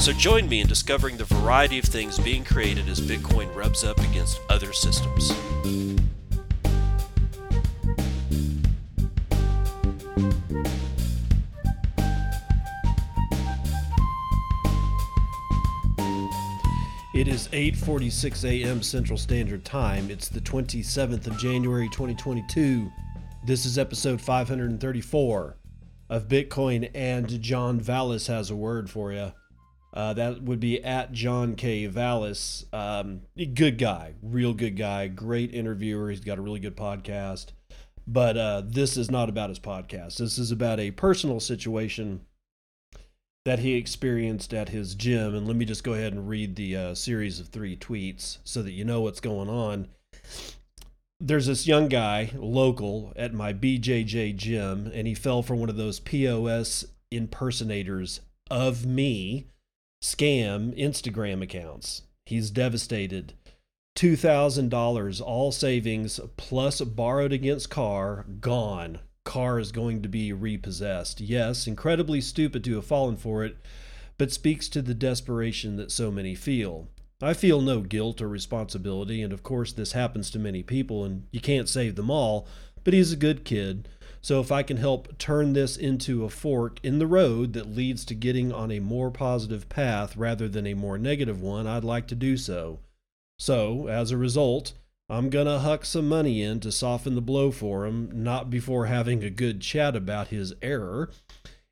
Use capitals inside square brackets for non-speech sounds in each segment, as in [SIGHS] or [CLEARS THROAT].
So join me in discovering the variety of things being created as Bitcoin rubs up against other systems. It is 8:46 a.m. Central Standard Time. It's the 27th of January 2022. This is episode 534 of Bitcoin and John Vallis has a word for you. Uh, that would be at John K. Vallis. Um, good guy, real good guy, great interviewer. He's got a really good podcast. But uh, this is not about his podcast. This is about a personal situation that he experienced at his gym. And let me just go ahead and read the uh, series of three tweets so that you know what's going on. There's this young guy, local, at my BJJ gym, and he fell for one of those POS impersonators of me scam Instagram accounts. He's devastated. $2,000, all savings plus borrowed against car, gone. Car is going to be repossessed. Yes, incredibly stupid to have fallen for it, but speaks to the desperation that so many feel. I feel no guilt or responsibility, and of course, this happens to many people, and you can't save them all, but he's a good kid. So, if I can help turn this into a fork in the road that leads to getting on a more positive path rather than a more negative one, I'd like to do so. So, as a result, I'm going to huck some money in to soften the blow for him, not before having a good chat about his error.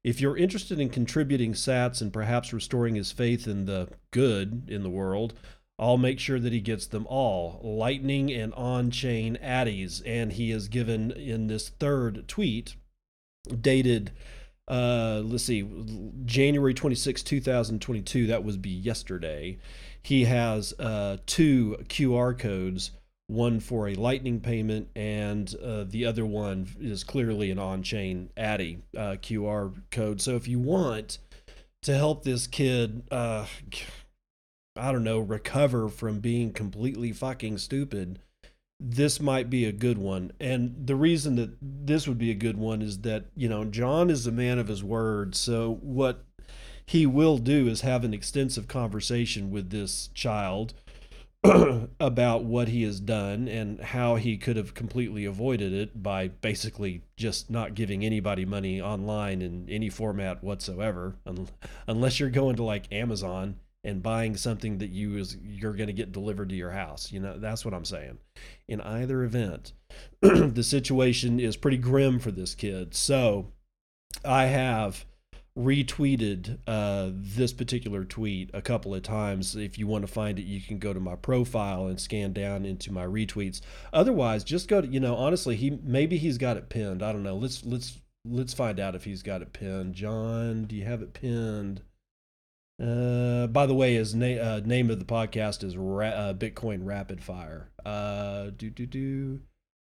If you're interested in contributing sats and perhaps restoring his faith in the good in the world, I'll make sure that he gets them all lightning and on chain addies. And he is given in this third tweet, dated, uh, let's see, January 26, 2022, that was be yesterday. He has uh, two QR codes one for a lightning payment and uh, the other one is clearly an on-chain addy uh, qr code so if you want to help this kid uh, I don't know, recover from being completely fucking stupid, this might be a good one. And the reason that this would be a good one is that, you know, John is a man of his word. So what he will do is have an extensive conversation with this child [CLEARS THROAT] about what he has done and how he could have completely avoided it by basically just not giving anybody money online in any format whatsoever unless you're going to like Amazon and buying something that you is you're going to get delivered to your house. You know, that's what I'm saying. In either event, [CLEARS THROAT] the situation is pretty grim for this kid. So, I have retweeted uh, this particular tweet a couple of times. If you want to find it, you can go to my profile and scan down into my retweets. Otherwise, just go to you know. Honestly, he maybe he's got it pinned. I don't know. Let's let's let's find out if he's got it pinned. John, do you have it pinned? Uh, by the way, his na- uh, name of the podcast is Ra- uh, Bitcoin Rapid Fire. Uh, do do do.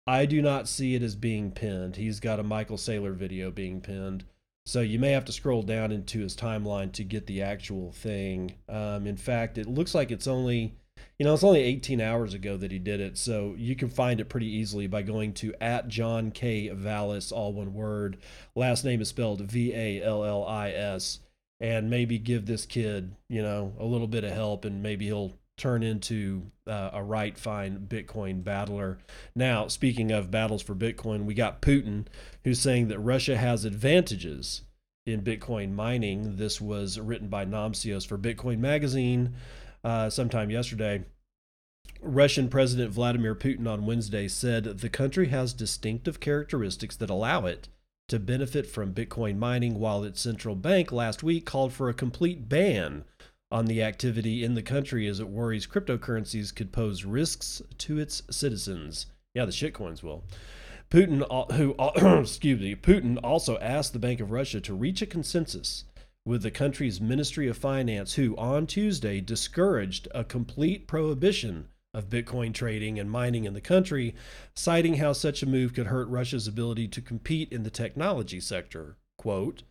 I do not see it as being pinned. He's got a Michael Saylor video being pinned, so you may have to scroll down into his timeline to get the actual thing. Um, in fact, it looks like it's only, you know, it's only 18 hours ago that he did it, so you can find it pretty easily by going to at John K Vallis, all one word. Last name is spelled V A L L I S and maybe give this kid, you know, a little bit of help and maybe he'll turn into uh, a right fine Bitcoin battler. Now, speaking of battles for Bitcoin, we got Putin who's saying that Russia has advantages in Bitcoin mining. This was written by Namcios for Bitcoin Magazine uh, sometime yesterday. Russian President Vladimir Putin on Wednesday said the country has distinctive characteristics that allow it to benefit from Bitcoin mining, while its central bank last week called for a complete ban on the activity in the country as it worries cryptocurrencies could pose risks to its citizens. Yeah, the shitcoins will. Putin, who [CLEARS THROAT] excuse me, Putin also asked the Bank of Russia to reach a consensus with the country's Ministry of Finance, who on Tuesday discouraged a complete prohibition of Bitcoin trading and mining in the country, citing how such a move could hurt Russia's ability to compete in the technology sector. Quote,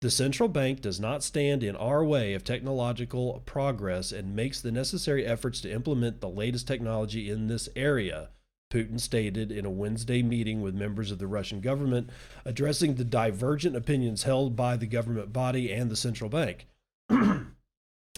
the central bank does not stand in our way of technological progress and makes the necessary efforts to implement the latest technology in this area, Putin stated in a Wednesday meeting with members of the Russian government, addressing the divergent opinions held by the government body and the central bank. [CLEARS THROAT]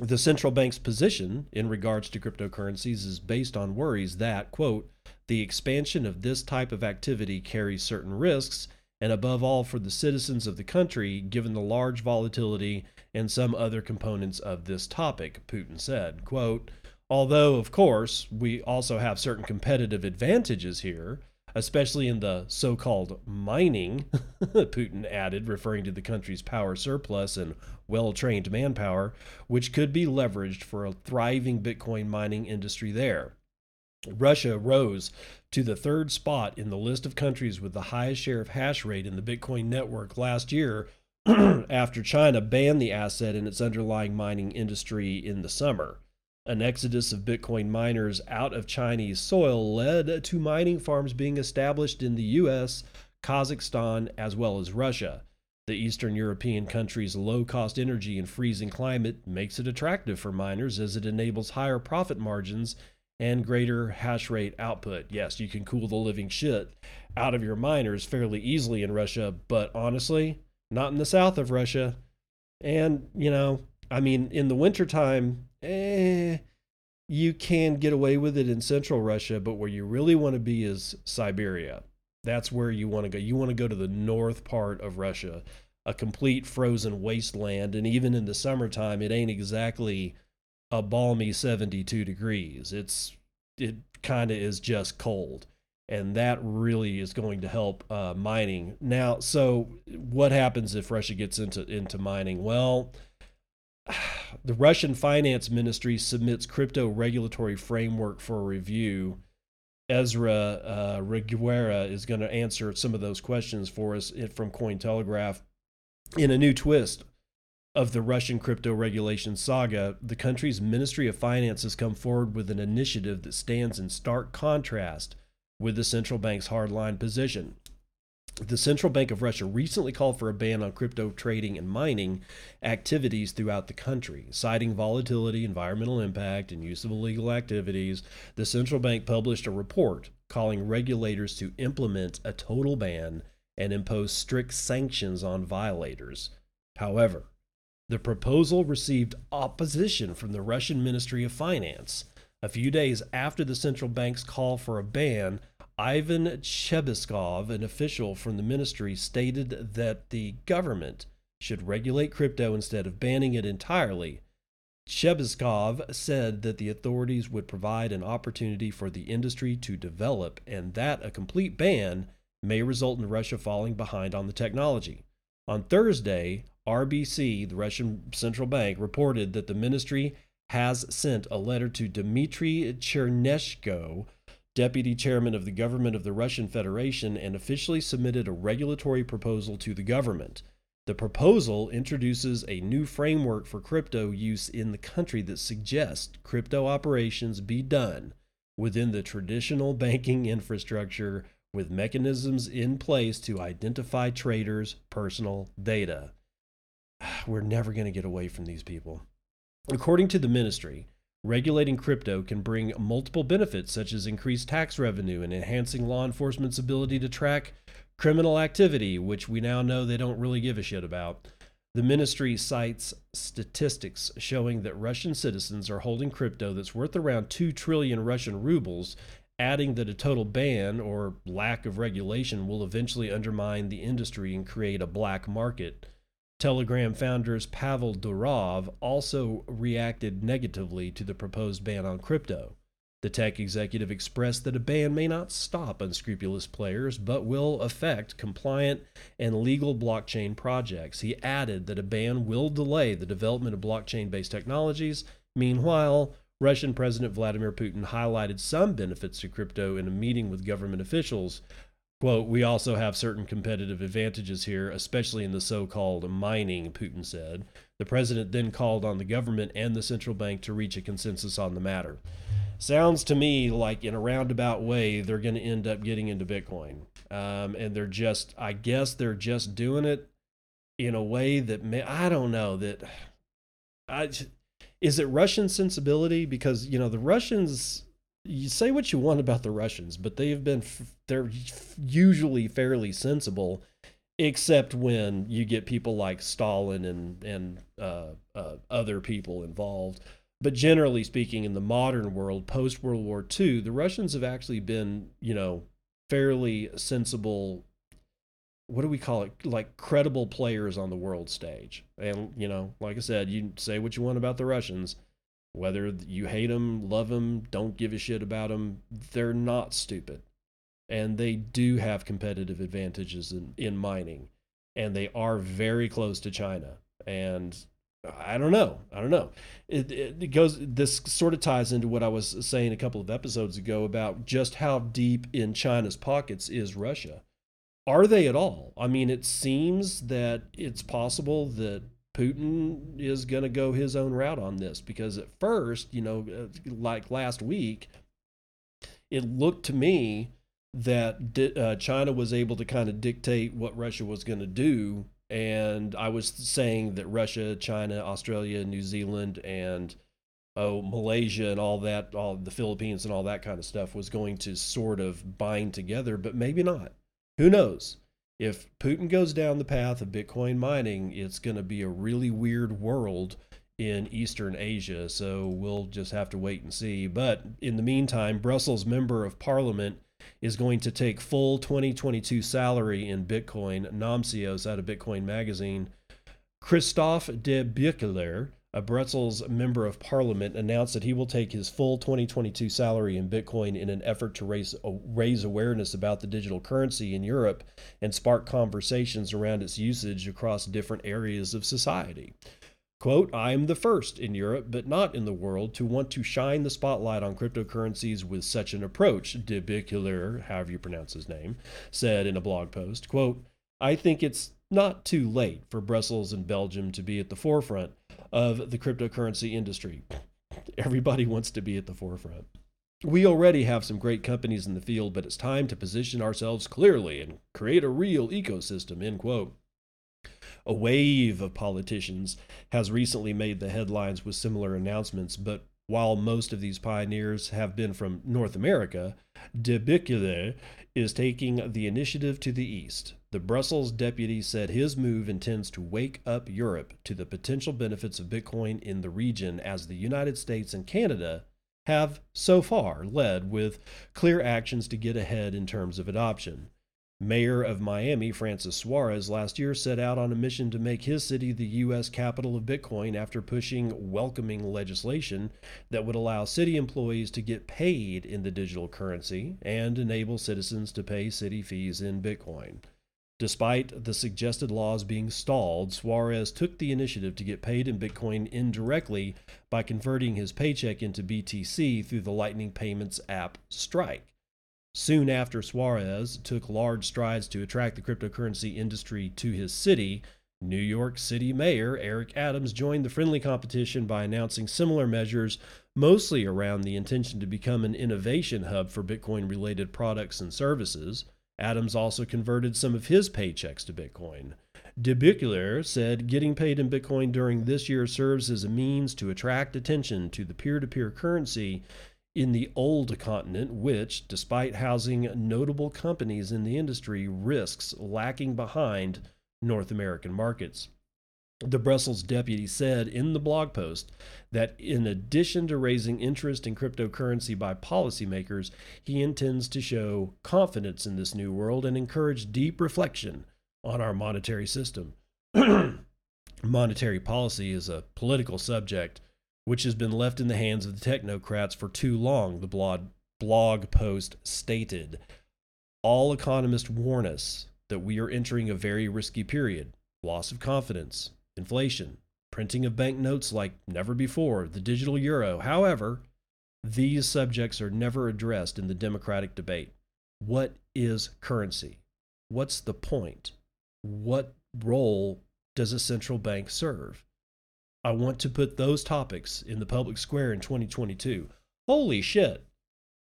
the central bank's position in regards to cryptocurrencies is based on worries that, quote, the expansion of this type of activity carries certain risks, and above all for the citizens of the country, given the large volatility and some other components of this topic, Putin said. Quote, Although, of course, we also have certain competitive advantages here, especially in the so called mining, [LAUGHS] Putin added, referring to the country's power surplus and well trained manpower, which could be leveraged for a thriving Bitcoin mining industry there. Russia rose to the third spot in the list of countries with the highest share of hash rate in the Bitcoin network last year [CLEARS THROAT] after China banned the asset and its underlying mining industry in the summer. An exodus of Bitcoin miners out of Chinese soil led to mining farms being established in the US, Kazakhstan, as well as Russia. The Eastern European country's low cost energy and freezing climate makes it attractive for miners as it enables higher profit margins and greater hash rate output. Yes, you can cool the living shit out of your miners fairly easily in Russia, but honestly, not in the south of Russia. And, you know, I mean, in the wintertime, eh, you can get away with it in central Russia, but where you really want to be is Siberia. That's where you want to go. You want to go to the north part of Russia, a complete frozen wasteland. And even in the summertime, it ain't exactly a balmy 72 degrees. It's it kind of is just cold. And that really is going to help uh, mining. Now, so what happens if Russia gets into into mining? Well, [SIGHS] the Russian finance ministry submits crypto regulatory framework for review. Ezra uh, Reguerra is going to answer some of those questions for us from Cointelegraph. In a new twist of the Russian crypto regulation saga, the country's Ministry of Finance has come forward with an initiative that stands in stark contrast with the central bank's hardline position. The Central Bank of Russia recently called for a ban on crypto trading and mining activities throughout the country, citing volatility, environmental impact, and use of illegal activities. The central bank published a report calling regulators to implement a total ban and impose strict sanctions on violators. However, the proposal received opposition from the Russian Ministry of Finance. A few days after the central bank's call for a ban, Ivan Chebeskov, an official from the ministry, stated that the government should regulate crypto instead of banning it entirely. Chebeskov said that the authorities would provide an opportunity for the industry to develop and that a complete ban may result in Russia falling behind on the technology. On Thursday, RBC, the Russian central bank, reported that the ministry has sent a letter to Dmitry Cherneshko, deputy chairman of the government of the Russian Federation, and officially submitted a regulatory proposal to the government. The proposal introduces a new framework for crypto use in the country that suggests crypto operations be done within the traditional banking infrastructure with mechanisms in place to identify traders' personal data. [SIGHS] We're never going to get away from these people. According to the ministry, Regulating crypto can bring multiple benefits, such as increased tax revenue and enhancing law enforcement's ability to track criminal activity, which we now know they don't really give a shit about. The ministry cites statistics showing that Russian citizens are holding crypto that's worth around 2 trillion Russian rubles, adding that a total ban or lack of regulation will eventually undermine the industry and create a black market. Telegram founders Pavel Durov also reacted negatively to the proposed ban on crypto. The tech executive expressed that a ban may not stop unscrupulous players, but will affect compliant and legal blockchain projects. He added that a ban will delay the development of blockchain based technologies. Meanwhile, Russian President Vladimir Putin highlighted some benefits to crypto in a meeting with government officials Quote, we also have certain competitive advantages here, especially in the so called mining, Putin said. The president then called on the government and the central bank to reach a consensus on the matter. Sounds to me like, in a roundabout way, they're going to end up getting into Bitcoin. Um, and they're just, I guess they're just doing it in a way that, may, I don't know, that I, is it Russian sensibility? Because, you know, the Russians you say what you want about the Russians, but they have been they're usually fairly sensible, except when you get people like Stalin and and uh, uh, other people involved. But generally speaking, in the modern world, post World War II, the Russians have actually been, you know, fairly sensible. What do we call it? Like credible players on the world stage. And you know, like I said, you say what you want about the Russians whether you hate them, love them, don't give a shit about them, they're not stupid. And they do have competitive advantages in, in mining. And they are very close to China. And I don't know. I don't know. It, it, goes. This sort of ties into what I was saying a couple of episodes ago about just how deep in China's pockets is Russia. Are they at all? I mean, it seems that it's possible that Putin is going to go his own route on this because at first, you know, uh, like last week, it looked to me that uh, China was able to kind of dictate what Russia was going to do. And I was saying that Russia, China, Australia, New Zealand, and oh, Malaysia and all that, all the Philippines and all that kind of stuff was going to sort of bind together, but maybe not. Who knows? If Putin goes down the path of Bitcoin mining, it's going to be a really weird world in Eastern Asia. So we'll just have to wait and see. But in the meantime, Brussels member of parliament is going to take full 2022 salary in Bitcoin. Namcios out of Bitcoin Magazine. Christophe de Beukelaer a Brussels member of parliament announced that he will take his full 2022 salary in Bitcoin in an effort to raise, uh, raise awareness about the digital currency in Europe and spark conversations around its usage across different areas of society. Quote, I am the first in Europe, but not in the world, to want to shine the spotlight on cryptocurrencies with such an approach, de Beukelaer, however you pronounce his name, said in a blog post. Quote, I think it's not too late for Brussels and Belgium to be at the forefront of the cryptocurrency industry. Everybody wants to be at the forefront. We already have some great companies in the field, but it's time to position ourselves clearly and create a real ecosystem, end quote. A wave of politicians has recently made the headlines with similar announcements, but while most of these pioneers have been from North America, De Beukelaer is taking the initiative to the east. The Brussels deputy said his move intends to wake up Europe to the potential benefits of Bitcoin in the region as the United States and Canada have so far led with clear actions to get ahead in terms of adoption. Mayor of Miami, Francis Suarez, last year set out on a mission to make his city the U.S. capital of Bitcoin after pushing welcoming legislation that would allow city employees to get paid in the digital currency and enable citizens to pay city fees in Bitcoin. Despite the suggested laws being stalled, Suarez took the initiative to get paid in Bitcoin indirectly by converting his paycheck into BTC through the Lightning Payments app Strike. Soon after Suarez took large strides to attract the cryptocurrency industry to his city, New York City Mayor Eric Adams joined the friendly competition by announcing similar measures, mostly around the intention to become an innovation hub for Bitcoin related products and services. Adams also converted some of his paychecks to Bitcoin. De Beukelaer said getting paid in Bitcoin during this year serves as a means to attract attention to the peer to peer currency in the old continent, which, despite housing notable companies in the industry, risks lacking behind North American markets. The Brussels deputy said in the blog post that in addition to raising interest in cryptocurrency by policymakers, he intends to show confidence in this new world and encourage deep reflection on our monetary system. [CLEARS THROAT] monetary policy is a political subject which has been left in the hands of the technocrats for too long, the blog, blog post stated. All economists warn us that we are entering a very risky period loss of confidence, inflation, printing of banknotes like never before, the digital euro. However, these subjects are never addressed in the democratic debate. What is currency? What's the point? What role does a central bank serve? I want to put those topics in the public square in 2022. Holy shit.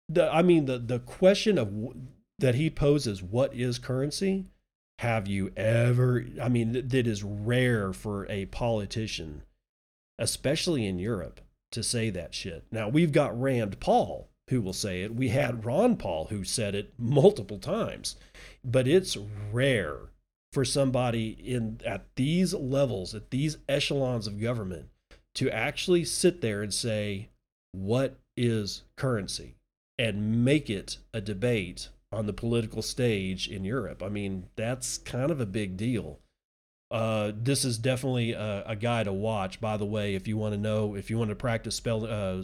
The, I mean, the, the question of that he poses, what is currency? Have you ever, I mean, that is rare for a politician, especially in Europe, to say that shit. Now, we've got Rand Paul who will say it. We had Ron Paul who said it multiple times, but it's rare for somebody in at these levels, at these echelons of government, to actually sit there and say, "What is currency?" and make it a debate on the political stage in Europe. I mean, that's kind of a big deal. Uh, this is definitely a, a, guy to watch. By the way, if you want to know, if you want to practice spell uh,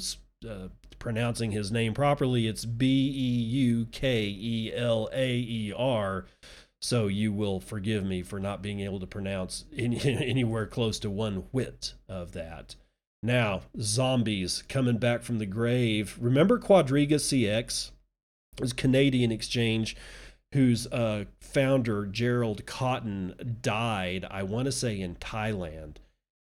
uh, pronouncing his name properly, it's B E U K E L A E R. So you will forgive me for not being able to pronounce any, [LAUGHS] anywhere close to one whit of that. Now, zombies coming back from the grave. Remember Quadriga CX? Was Canadian exchange whose uh, founder, Gerald Cotten, died, I want to say, in Thailand.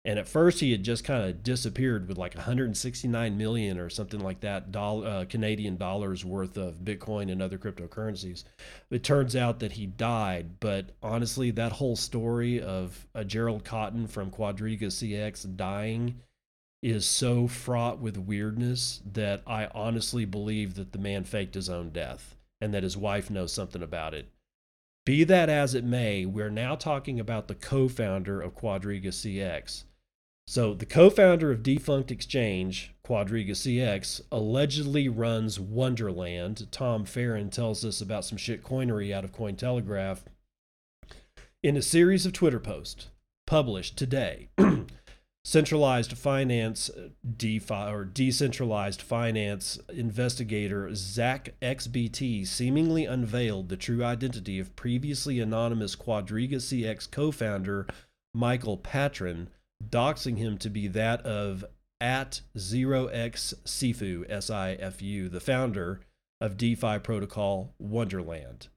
And at first, he had just kind of disappeared with like 169 million or something like that dollar, uh, Canadian dollars worth of Bitcoin and other cryptocurrencies. It turns out that he died, but honestly, that whole story of uh, Gerald Cotten from Quadriga CX dying is so fraught with weirdness that I honestly believe that the man faked his own death and that his wife knows something about it. Be that as it may, we're now talking about the co founder of Quadriga CX. So, the co founder of Defunct Exchange, Quadriga CX, allegedly runs Wonderland. Tom Farren tells us about some shit coinery out of Cointelegraph. In a series of Twitter posts published today, [CLEARS THROAT] centralized finance uh, DeFi or decentralized finance investigator Zach XBT seemingly unveiled the true identity of previously anonymous Quadriga CX co founder Michael Patryn doxing him to be that of at 0x Sifu, S I F U, the founder of DeFi protocol Wonderland.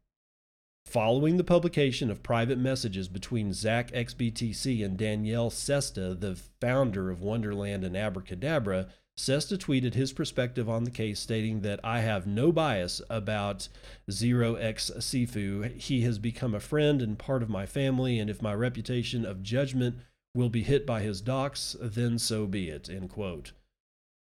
Following the publication of private messages between Zach XBTC and Daniele Sesta, the founder of Wonderland and Abracadabra, Sesta tweeted his perspective on the case, stating that I have no bias about 0x Sifu. He has become a friend and part of my family, and if my reputation of judgment will be hit by his docs, then so be it. End quote.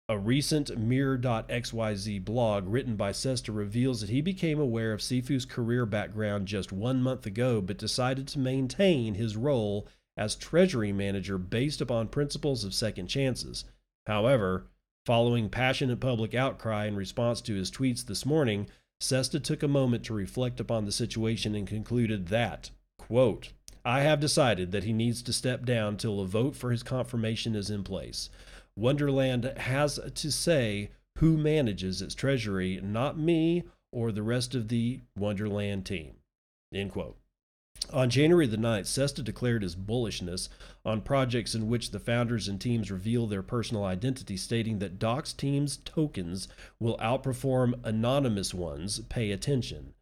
A recent Mirror.xyz blog written by Sesta reveals that he became aware of Sifu's career background just one month ago, but decided to maintain his role as treasury manager based upon principles of second chances. However, following passionate public outcry in response to his tweets this morning, Sesta took a moment to reflect upon the situation and concluded that, quote, I have decided that he needs to step down till a vote for his confirmation is in place. Wonderland has to say who manages its treasury, not me or the rest of the Wonderland team. End quote. On January the 9th, Sesta declared his bullishness on projects in which the founders and teams reveal their personal identity, stating that Docs teams' tokens will outperform anonymous ones. Pay attention.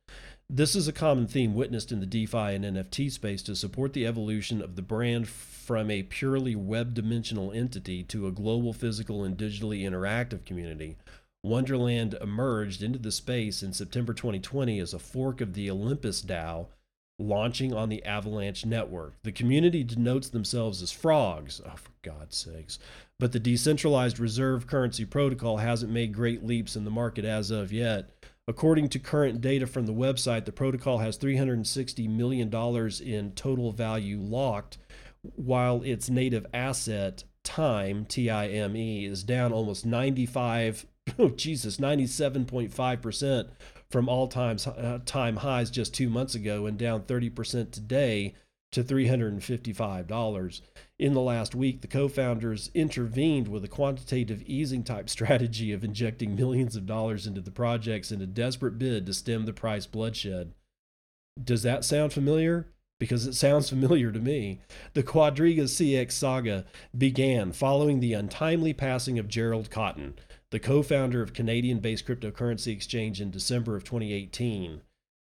This is a common theme witnessed in the DeFi and NFT space to support the evolution of the brand from a purely web dimensional entity to a global physical and digitally interactive community. Wonderland emerged into the space in September 2020 as a fork of the Olympus DAO launching on the Avalanche network. The community denotes themselves as frogs, oh, for God's sakes. But the decentralized reserve currency protocol hasn't made great leaps in the market as of yet. According to current data from the website, the protocol has $360 million in total value locked, while its native asset, Time, T I M E, is down almost 95, [LAUGHS] oh Jesus, 97.5% from all time, uh, time highs just two months ago and down 30% today to $355. In the last week, the co founders intervened with a quantitative easing type [LAUGHS] strategy of injecting millions of dollars into the projects in a desperate bid to stem the price bloodshed. Does that sound familiar? Because it sounds [LAUGHS] familiar to me. The Quadriga CX saga began following the untimely passing of Gerald Cotten, the co founder of Canadian based cryptocurrency exchange in December of 2018.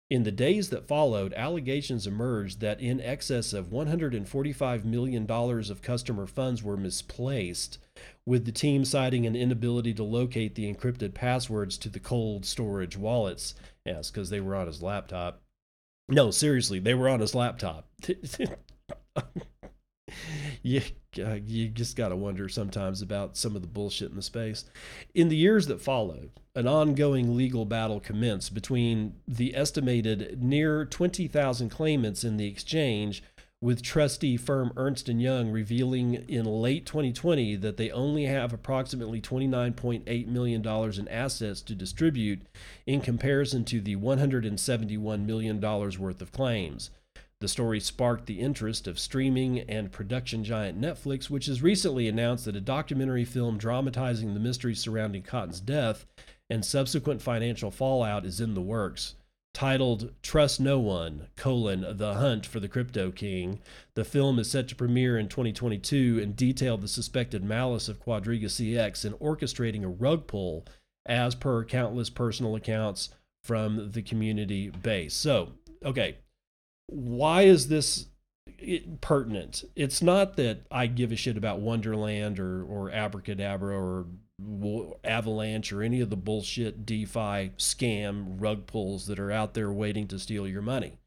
In the days that followed, allegations emerged that in excess of $145 million of customer funds were misplaced, with the team citing an inability to locate the encrypted passwords to the cold storage wallets. Yes, because they were on his laptop. No, seriously, they were on his laptop. [LAUGHS] [LAUGHS] you, uh, you just got to wonder sometimes about some of the bullshit in the space. In the years that followed, an ongoing legal battle commenced between the estimated near 20,000 claimants in the exchange with trustee firm Ernst & Young revealing in late 2020 that they only have approximately $29.8 million in assets to distribute in comparison to the $171 million worth of claims. The story sparked the interest of streaming and production giant Netflix, which has recently announced that a documentary film dramatizing the mystery surrounding Cotten's death and subsequent financial fallout is in the works. Titled Trust No One, colon, The Hunt for the Crypto King, the film is set to premiere in 2022 and detailed the suspected malice of Quadriga CX in orchestrating a rug pull as per countless personal accounts from the community base. So, okay, why is this pertinent? It's not that I give a shit about Wonderland or or Abracadabra or Avalanche or any of the bullshit DeFi scam rug pulls that are out there waiting to steal your money.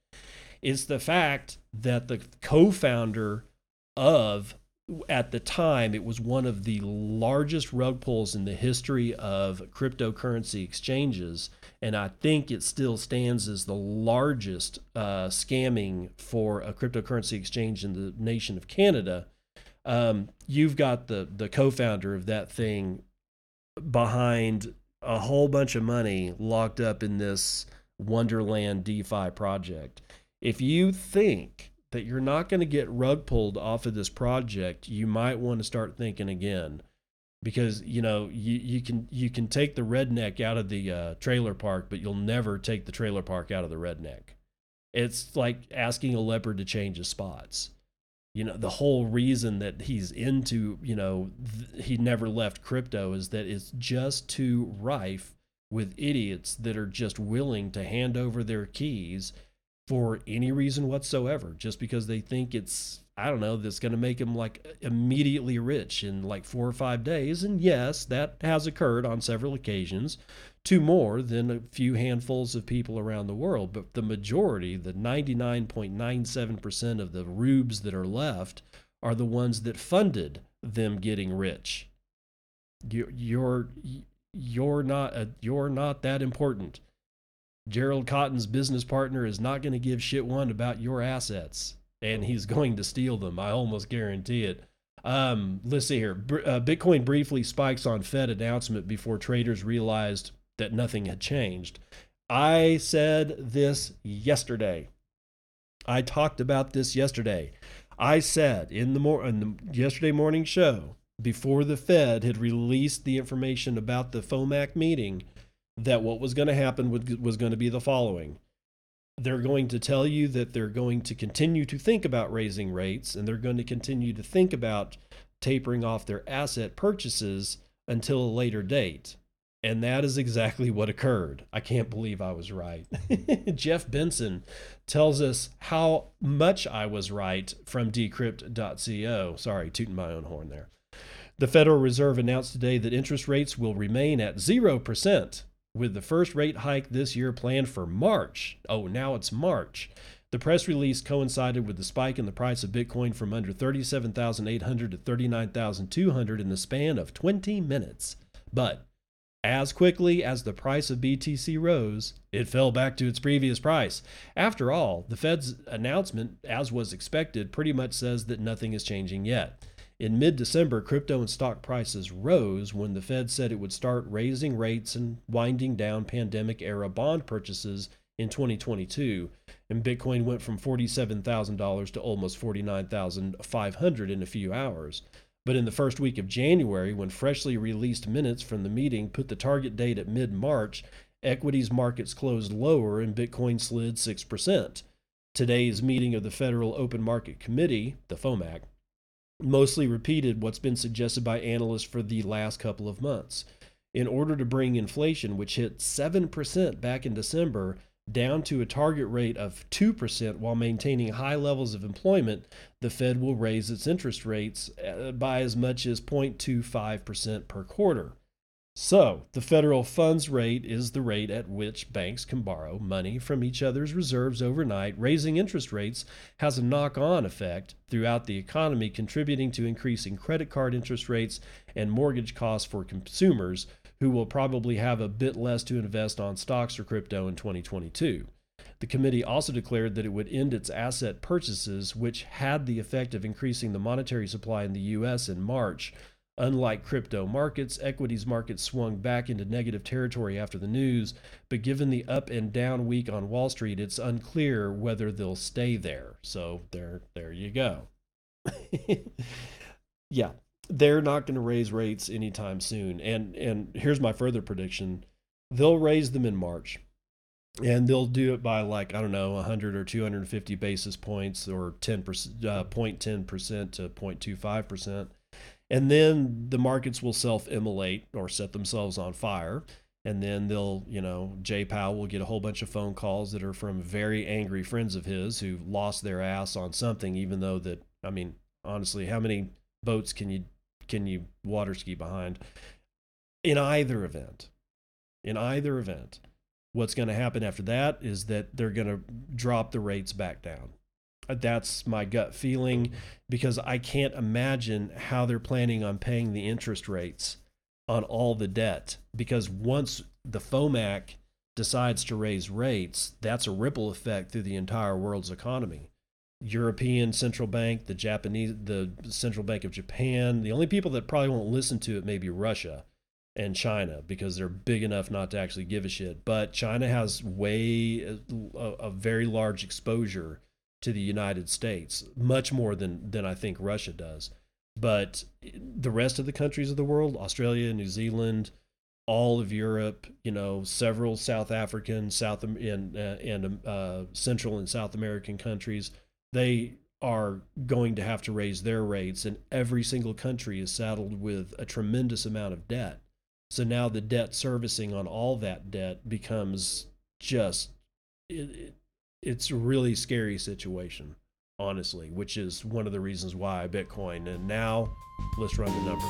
It's the fact that the co-founder of at the time, it was one of the largest rug pulls in the history of cryptocurrency exchanges. And I think it still stands as the largest uh, scamming for a cryptocurrency exchange in the nation of Canada. Um, you've got the, the co founder of that thing behind a whole bunch of money locked up in this Wonderland DeFi project. If you think that you're not going to get rug pulled off of this project, you might want to start thinking again because you know you, you can you can take the redneck out of the uh, trailer park, but you'll never take the trailer park out of the redneck. It's like asking a leopard to change his spots. You know the whole reason that he's into you know th- he never left crypto is that it's just too rife with idiots that are just willing to hand over their keys for any reason whatsoever, just because they think it's, I don't know, that's going to make them like immediately rich in like four or five days. And yes, that has occurred on several occasions to more than a few handfuls of people around the world. But the majority, the 99.97% of the rubes that are left, are the ones that funded them getting rich. You're, you're, you're not a, you're not that important Gerald Cotten's business partner is not going to give shit one about your assets, and he's going to steal them. I almost guarantee it. Um, let's see here. Uh, Bitcoin briefly spikes on Fed announcement before traders realized that nothing had changed. I said this yesterday. I talked about this yesterday. I said in the, mor- in the yesterday morning show before the Fed had released the information about the FOMAC meeting that what was going to happen was going to be the following. They're going to tell you that they're going to continue to think about raising rates and they're going to continue to think about tapering off their asset purchases until a later date. And that is exactly [LAUGHS] what occurred. I can't believe I was right. [LAUGHS] Jeff Benson tells us how much I was right from decrypt.co. Sorry, tooting my own horn there. The Federal Reserve announced today that interest rates will remain at 0% with the first rate hike this year planned for March. Oh, now it's March. The press release coincided with the spike in the price of Bitcoin from under 37,800 to 39,200 in the span of 20 minutes. But as quickly as the price of BTC rose, it fell back to its previous price. After all, the Fed's announcement, as was expected, pretty much says that nothing is changing yet. In mid December, crypto and stock prices rose when the Fed said it would start raising rates and winding down pandemic era bond purchases in 2022. And Bitcoin went from $47,000 to almost $49,500 in a few hours. But in the first week of January, when freshly released minutes from the meeting put the target date at mid March, equities markets closed lower and Bitcoin slid 6%. Today's meeting of the Federal Open Market Committee, the FOMAC, mostly repeated what's been suggested by analysts for the last couple of months. In order to bring inflation, which hit 7% back in December, down to a target rate of 2% while maintaining high levels of employment, the Fed will raise its interest rates uh, by as much as 0.25% per quarter. So, the federal funds rate is the rate at which banks can borrow money from each other's reserves overnight. Raising interest rates has a knock on effect throughout the economy, contributing to increasing credit card interest rates and mortgage costs for consumers who will probably have a bit less to invest on stocks or crypto in 2022. The committee also declared that it would end its asset purchases, which had the effect of increasing the monetary supply in the U.S. in March. Unlike crypto markets, equities markets swung back into negative territory after the news, but given the up and down week on Wall Street, it's unclear whether they'll stay there. So there there you go. [LAUGHS] yeah, they're not going to raise rates anytime soon. And and here's my further prediction: they'll raise them in March, and they'll do it by like I don't know, 100 or 250 basis points, or 10 percent, uh, 0.10 percent to 0.25 percent, and then the markets will self-immolate or set themselves on fire. And then they'll, you know, Jay Powell will get a whole bunch of phone calls that are from very angry friends of his who lost their ass on something, even though that, I mean, honestly, how many boats can you can you water ski behind? In either event, in either event, what's going to happen after that is that they're going to drop the rates back down. Uh, that's my gut feeling because I can't imagine how they're planning on paying the interest rates on all the debt. Because once the FOMAC decides to raise rates, that's a ripple effect through the entire world's economy. European central bank, the Japanese, the central bank of Japan. The only people that probably won't listen to it may be Russia and China because they're big enough not to actually give a shit. But China has way a, a very large exposure to the United States, much more than than I think Russia does. But the rest of the countries of the world, Australia, New Zealand, all of Europe, you know, several South African, South and uh, and uh, Central and South American countries they are going to have to raise their rates, and every single country is saddled with a tremendous amount of debt. So now the debt servicing on all that debt becomes just it, it's a really scary situation, honestly, which is one of the reasons why Bitcoin. And now let's run the numbers.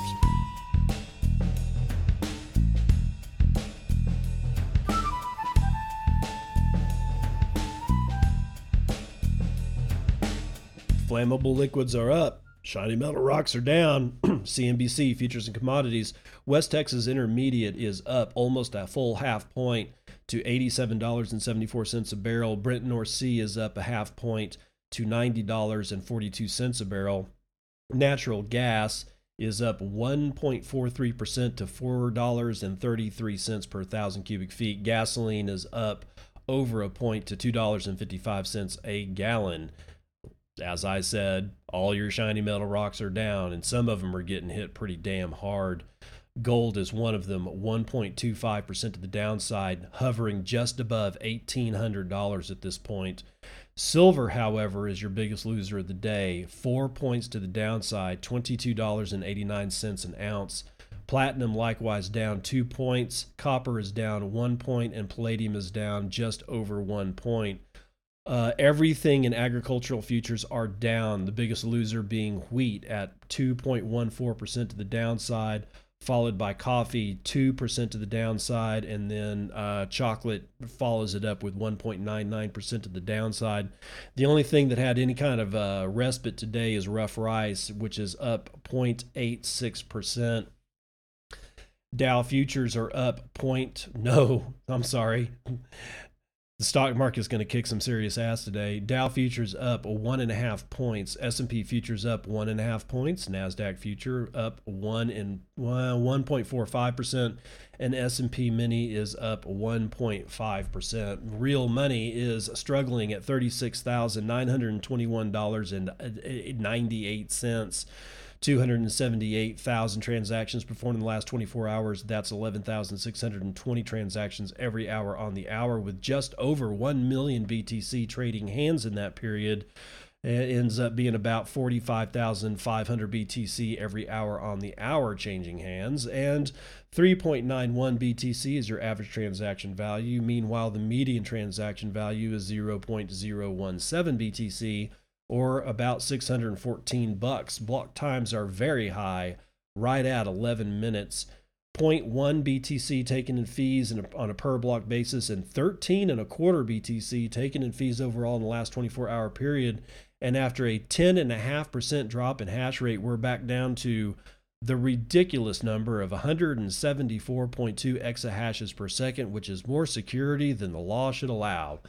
Flammable liquids are up. Shiny metal rocks are down. [CLEARS THROAT] CNBC futures and commodities. West Texas Intermediate is up almost a full half point to $87.74 a barrel. Brent North Sea is up a half point to $90.42 a barrel. Natural gas is up 1.43% to $4.33 per thousand cubic feet. Gasoline is up over a point to $2.55 a gallon as I said, all your shiny metal rocks are down, and some of them are getting hit pretty damn hard. Gold is one of them, 1.25% to the downside, hovering just above $1,800 at this point. Silver, however, is your biggest loser of the day, four points to the downside, $22.89 an ounce. Platinum likewise down two points, copper is down one point, and palladium is down just over one point. Uh, everything in agricultural futures are down. The biggest loser being wheat at 2.14% to the downside, followed by coffee 2% to the downside, and then uh, chocolate follows it up with 1.99% to the downside. The only thing that had any kind of uh, respite today is rough rice, which is up 0.86%. Dow futures are up point no, [LAUGHS] I'm sorry the stock market is going to kick some serious ass today. Dow futures up one and a half points. S and P futures up one and a half points. Nasdaq future up one and one point four five percent, and S and P mini is up one point five percent. Real money is struggling at thirty six thousand nine hundred twenty one dollars and uh, ninety eight cents. 278,000 transactions performed in the last 24 hours. That's 11,620 transactions every hour on the hour, with just over 1 million BTC trading hands in that period. It ends up being about 45,500 BTC every hour on the hour changing hands. And 3.91 BTC is your average transaction value. Meanwhile, the median transaction value is 0.017 BTC or about 614 bucks. Block times are very high, right at 11 minutes. 0.1 BTC taken in fees on a per block basis, and 13 and a quarter BTC taken in fees overall in the last 24 hour period. And after a 10.5% drop in hash rate, we're back down to the ridiculous number of 174.2 exahashes per second, which is more security than the law should allow.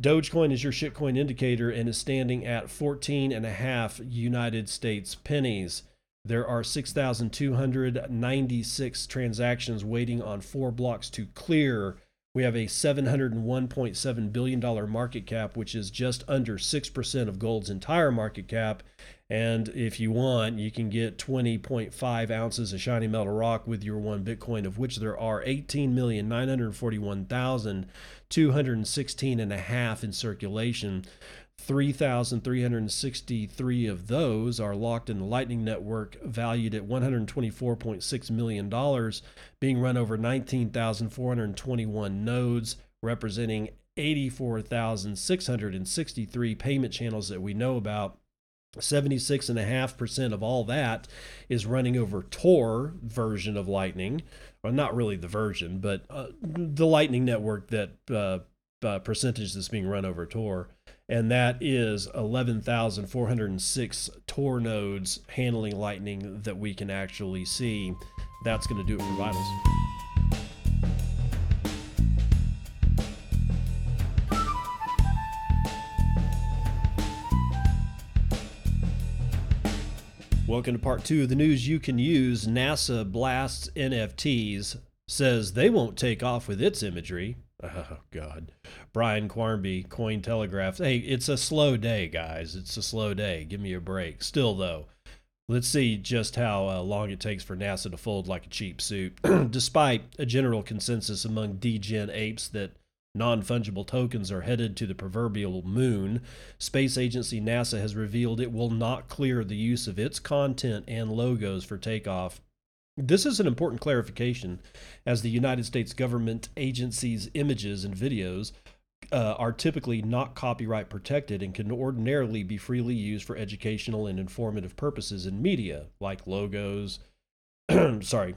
Dogecoin is your shitcoin indicator and is standing at 14 and a half United States pennies. There are 6,296 transactions waiting on four blocks to clear. We have a $701.7 billion market cap, which is just under 6% of gold's entire market cap. And if you want, you can get 20.5 ounces of shiny metal rock with your one Bitcoin, of which there are 18,941,216 and a half in circulation. 3,363 of those are locked in the Lightning Network, valued at $124.6 million, being run over 19,421 nodes, representing 84,663 payment channels that we know about 76.5% of all that is running over Tor version of Lightning. Well, not really the version, but uh, the Lightning network that uh, uh, percentage that's being run over Tor. And that is 11,406 Tor nodes handling Lightning that we can actually see. That's going to do it for Vitals. Welcome to part two of the news you can use. NASA blasts NFTs, says they won't take off with its imagery. Oh, God. Brian Quarmby, Coin Telegraph. Hey, it's a slow day, guys. It's a slow day. Give me a break. Still, though, let's see just how uh, long it takes for NASA to fold like a cheap suit. [CLEARS THROAT] Despite a general consensus among degen apes that Non fungible tokens are headed to the proverbial moon. Space agency NASA has revealed it will not clear the use of its content and logos for takeoff. This is an important clarification, as the United States government agencies' images and videos uh, are typically not copyright protected and can ordinarily be freely used for educational and informative purposes in media, like logos, [CLEARS THROAT] sorry,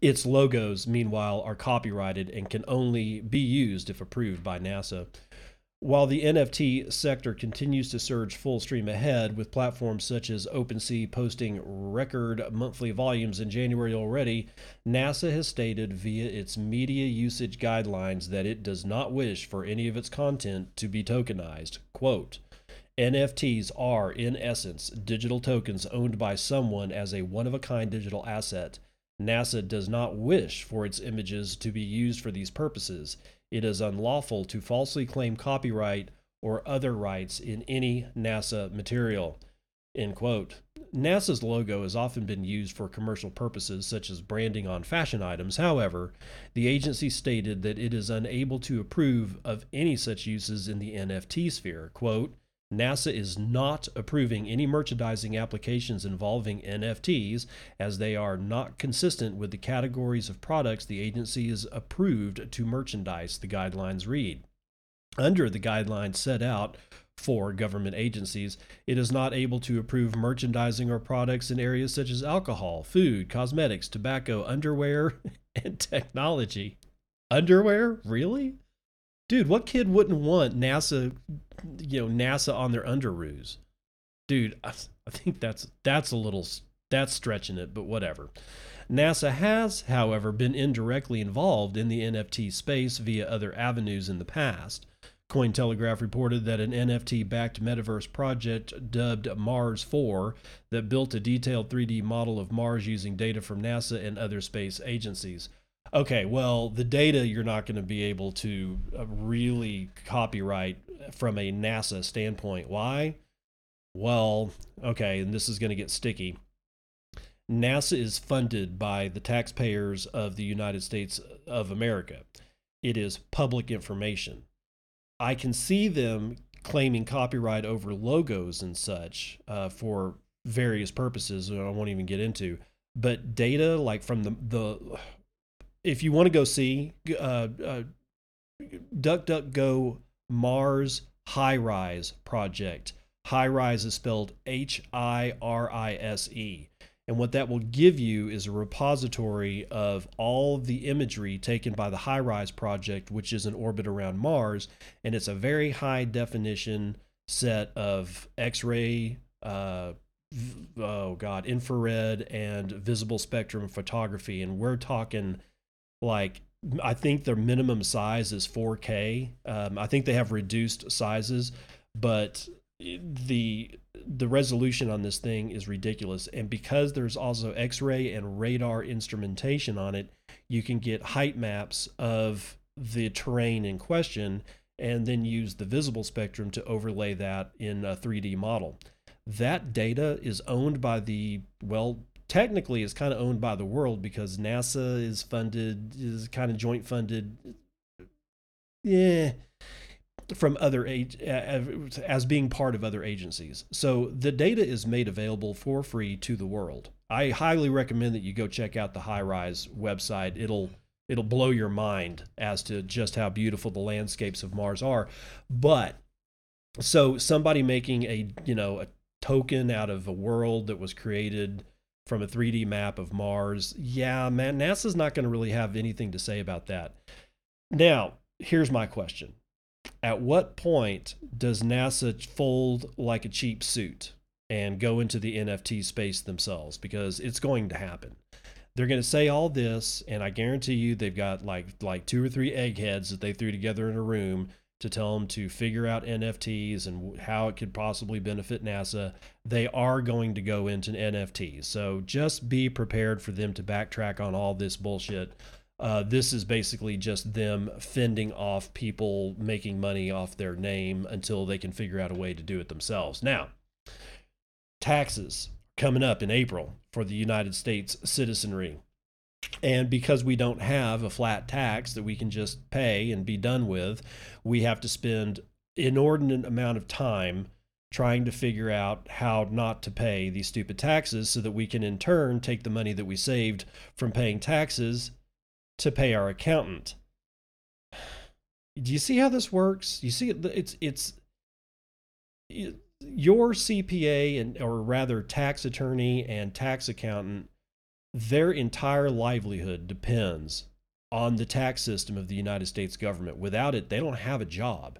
its logos, meanwhile, are copyrighted and can only be used if approved by NASA. While the NFT sector continues to surge full stream ahead, with platforms such as OpenSea posting record monthly volumes in January already, NASA has stated via its media usage guidelines that it does not wish for any of its content to be tokenized. Quote, NFTs are, in essence, digital tokens owned by someone as a one of a kind digital asset. NASA does not wish for its images to be used for these purposes. It is unlawful to falsely claim copyright or other rights in any NASA material. End quote. NASA's logo has often been used for commercial purposes, such as branding on fashion items. However, the agency stated that it is unable to approve of any such uses in the NFT sphere. Quote, NASA is not approving any merchandising applications involving NFTs as they are not consistent with the categories of products the agency is approved to merchandise, the guidelines read. Under the guidelines set out for government agencies, it is not able to approve merchandising or products in areas such as alcohol, food, cosmetics, tobacco, underwear, [LAUGHS] and technology. Underwear? Really? Dude, what kid wouldn't want NASA, you know, NASA on their underoos? Dude, I, I think that's that's a little that's stretching it, but whatever. NASA has, however, been indirectly involved in the NFT space via other avenues in the past. Cointelegraph reported that an NFT backed metaverse project dubbed Mars 4 that built a detailed 3D model of Mars using data from NASA and other space agencies. Okay, well, the data you're not going to be able to uh, really copyright from a NASA standpoint. Why? Well, okay, and this is going to get sticky. NASA is funded by the taxpayers of the United States of America. It is public information. I can see them claiming copyright over logos and such uh, for various purposes that I won't even get into. But data like from the the if you want to go see uh, uh, DuckDuckGo Mars HiRise project. HiRise is spelled H I R I S E. And what that will give you is a repository of all the imagery taken by the HiRise project, which is an orbit around Mars. And it's a very high definition set of X ray, uh, oh God, infrared, and visible spectrum photography. And we're talking like I think their minimum size is 4K. Um, I think they have reduced sizes, but the the resolution on this thing is ridiculous. And because there's also X-ray and radar instrumentation on it, you can get height maps of the terrain in question, and then use the visible spectrum to overlay that in a 3D model. That data is owned by the well technically is kind of owned by the world because NASA is funded, is kind of joint funded. Yeah, from other as being part of other agencies. So the data is made available for free to the world. I highly recommend that you go check out the HiRise website. It'll it'll blow your mind as to just how beautiful the landscapes of Mars are. But so somebody making a you know a token out of a world that was created from a 3D map of Mars. Yeah, man, NASA's not going to really have anything to say about that. Now, here's my question. At what point does NASA fold like a cheap suit and go into the NFT space themselves? Because it's going to happen. They're going to say all this, and I guarantee you they've got like like two or three eggheads that they threw together in a room to tell them to figure out NFTs and how it could possibly benefit NASA, they are going to go into NFTs. So just be prepared for them to backtrack on all this bullshit. Uh, this is basically just them fending off people making money off their name until they can figure out a way to do it themselves. Now, taxes coming up in April for the United States citizenry. And because we don't have a flat tax that we can just pay and be done with, we have to spend inordinate amount of time trying to figure out how not to pay these stupid taxes so that we can in turn take the money that we saved from paying taxes to pay our accountant. Do you see how this works? You see it's it's your CPA and or rather tax attorney and tax accountant their entire livelihood depends on the tax system of the United States government. Without it, they don't have a job.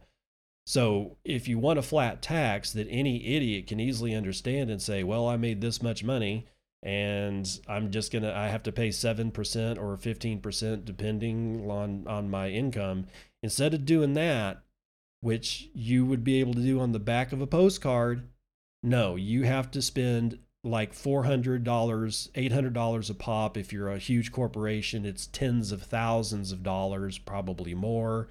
So if you want a flat tax that any idiot can easily understand and say, well, I made this much money and I'm just going to, I have to pay 7% or 15% depending on, on my income. Instead of doing that, which you would be able to do on the back of a postcard, no, you have to spend like $400, $800 a pop. If you're a huge corporation, it's tens of thousands of dollars, probably more,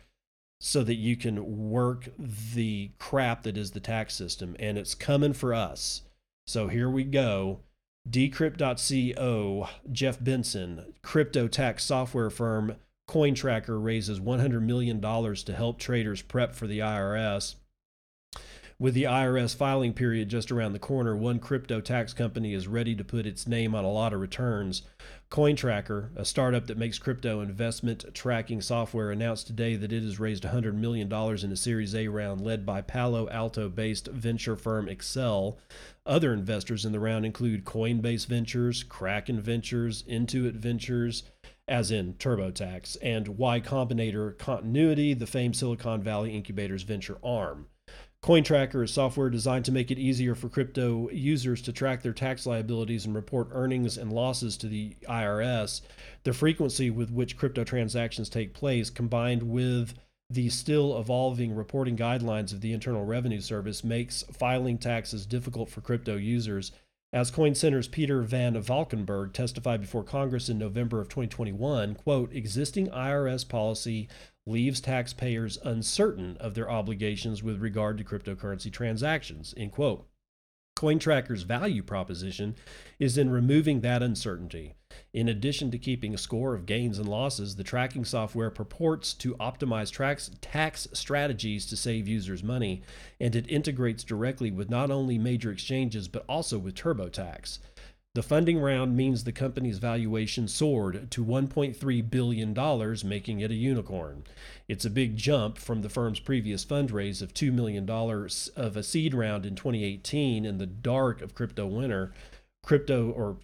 so that you can work the crap that is the tax system. And it's coming for us. So here we go. Decrypt.co, Jeff Benson, crypto tax software firm CoinTracker raises $100 million to help traders prep for the IRS. With the IRS filing period just around the corner, one crypto tax company is ready to put its name on a lot of returns. CoinTracker, a startup that makes crypto investment tracking software, announced today that it has raised $100 million in a Series A round led by Palo Alto based venture firm Accel. Other investors in the round include Coinbase Ventures, Kraken Ventures, Intuit Ventures, as in TurboTax, and Y Combinator Continuity, the famed Silicon Valley incubator's venture arm. CoinTracker is software designed to make it easier for crypto users to track their tax liabilities and report earnings and losses to the IRS. The frequency with which crypto transactions take place, combined with the still evolving reporting guidelines of the Internal Revenue Service, makes filing taxes difficult for crypto users. As Coin Center's Peter Van Valkenburgh testified before Congress in November of 2021, quote, existing IRS policy leaves taxpayers uncertain of their obligations with regard to cryptocurrency transactions, end quote. CoinTracker's value proposition is in removing that uncertainty. In addition to keeping a score of gains and losses, the tracking software purports to optimize tax, tax strategies to save users money, and it integrates directly with not only major exchanges but also with TurboTax. The funding round means the company's valuation soared to $1.3 billion, making it a unicorn. It's a big jump from the firm's previous fundraise of $2 million of a seed round in 2018 in the dark of crypto winter. Crypto, or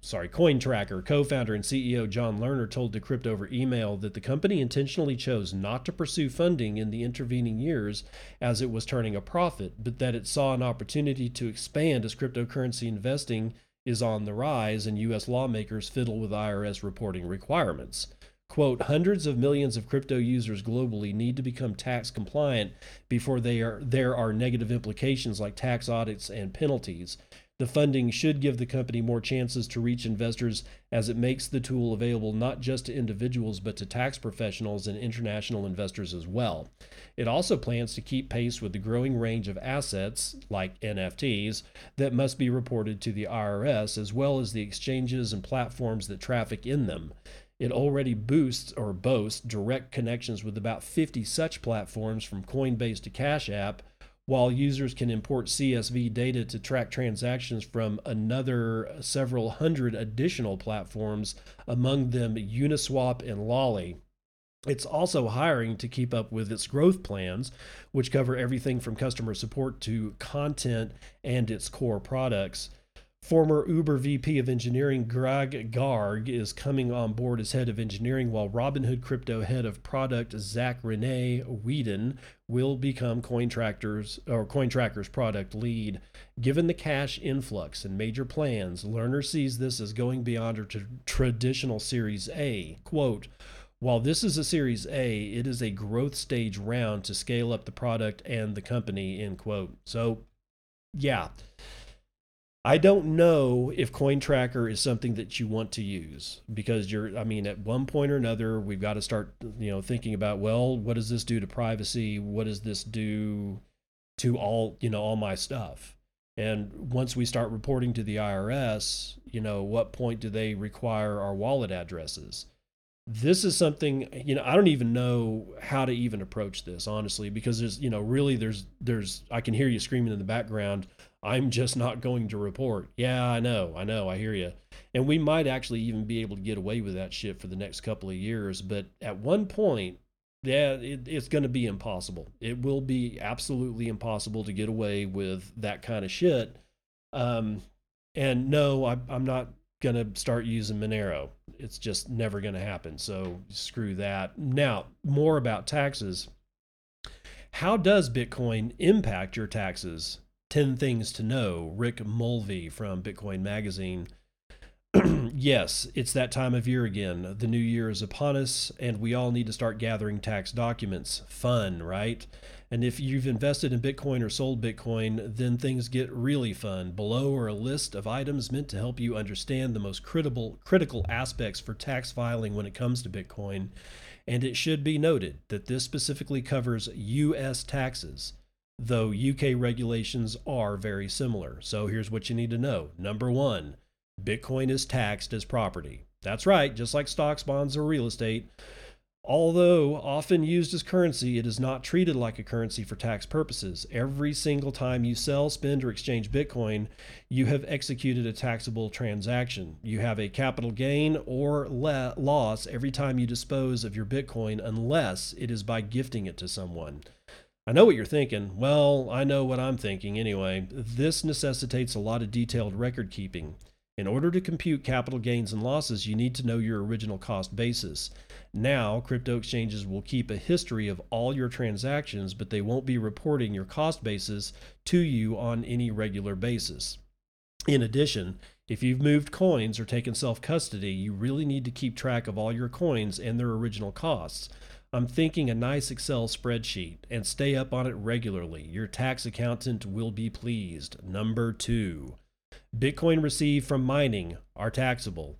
sorry, CoinTracker co founder and CEO Jon Lerner told Decrypt over email that the company intentionally chose not to pursue funding in the intervening years as it was turning a profit, but that it saw an opportunity to expand as cryptocurrency investing is on the rise and U.S. lawmakers fiddle with IRS reporting requirements. Quote, hundreds of millions of crypto users globally need to become tax compliant before they are, there are negative implications like tax audits and penalties. The funding should give the company more chances to reach investors as it makes the tool available not just to individuals but to tax professionals and international investors as well. It also plans to keep pace with the growing range of assets, like NFTs, that must be reported to the IRS, as well as the exchanges and platforms that traffic in them. It already boosts or boasts direct connections with about 50 such platforms from Coinbase to Cash App while users can import CSV data to track transactions from another several hundred additional platforms, among them Uniswap and Lolli. It's also hiring to keep up with its growth plans, which cover everything from customer support to content and its core products. Former Uber VP of Engineering Greg Garg is coming on board as head of engineering, while Robinhood Crypto head of product Zach Renee Whedon will become CoinTracker's or CoinTracker's product lead. Given the cash influx and major plans, Lerner sees this as going beyond t- traditional Series A. Quote. While this is a Series A, it is a growth stage round to scale up the product and the company, end quote. So, yeah, I don't know if coin tracker is something that you want to use because you're, I mean, at one point or another, we've got to start, you know, thinking about, well, what does this do to privacy? What does this do to all, you know, all my stuff? And once we start reporting to the IRS, you know, what point do they require our wallet addresses? This is something, you know, I don't even know how to even approach this, honestly, because there's, you know, really there's, there's, I can hear you screaming in the background I'm just not going to report. Yeah, I know, I know, I hear you. And we might actually even be able to get away with that shit for the next couple of years. But at one point, yeah, it, it's going to be impossible. It will be absolutely impossible to get away with that kind of shit. Um, and no, I, I'm not going to start using Monero. It's just never going to happen. So screw that. Now, more about taxes. How does Bitcoin impact your taxes? 10 Things to Know, Rick Mulvey from Bitcoin Magazine. [CLEARS THROAT] yes, it's that time of year again. The new year is upon us, and we all need to start gathering tax documents. Fun, right? And if you've invested in Bitcoin or sold Bitcoin, then things get really fun. Below are a list of items meant to help you understand the most critical critical aspects for tax filing when it comes to Bitcoin. And it should be noted that this specifically covers US taxes though UK regulations are very similar. So here's what you need to know. Number one, Bitcoin is taxed as property. That's right, just like stocks, bonds, or real estate. Although often used as currency, it is not treated like a currency for tax purposes. Every single time you sell, spend, or exchange Bitcoin, you have executed a taxable transaction. You have a capital gain or le- loss every time you dispose of your Bitcoin, unless it is by gifting it to someone. I know what you're thinking. Well, I know what I'm thinking anyway. This necessitates a lot of detailed record keeping. In order to compute capital gains and losses, you need to know your original cost basis. Now, crypto exchanges will keep a history of all your transactions, but they won't be reporting your cost basis to you on any regular basis. In addition, if you've moved coins or taken self custody, you really need to keep track of all your coins and their original costs. I'm thinking a nice Excel spreadsheet and stay up on it regularly. Your tax accountant will be pleased. Number two, Bitcoin received from mining are taxable.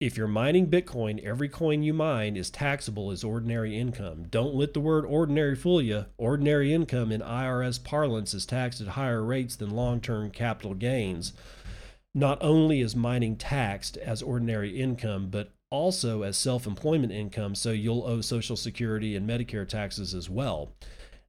If you're mining Bitcoin, every coin you mine is taxable as ordinary income. Don't let the word ordinary fool you. Ordinary income in IRS parlance is taxed at higher rates than long term capital gains. Not only is mining taxed as ordinary income, but also as self employment income, so you'll owe Social Security and Medicare taxes as well.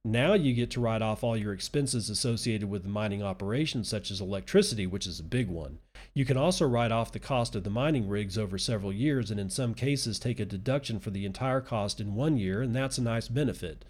Now you get to write off all your expenses associated with the mining operation, such as electricity, which is a big one. You can also write off the cost of the mining rigs over several years, and in some cases, take a deduction for the entire cost in one year, and that's a nice benefit.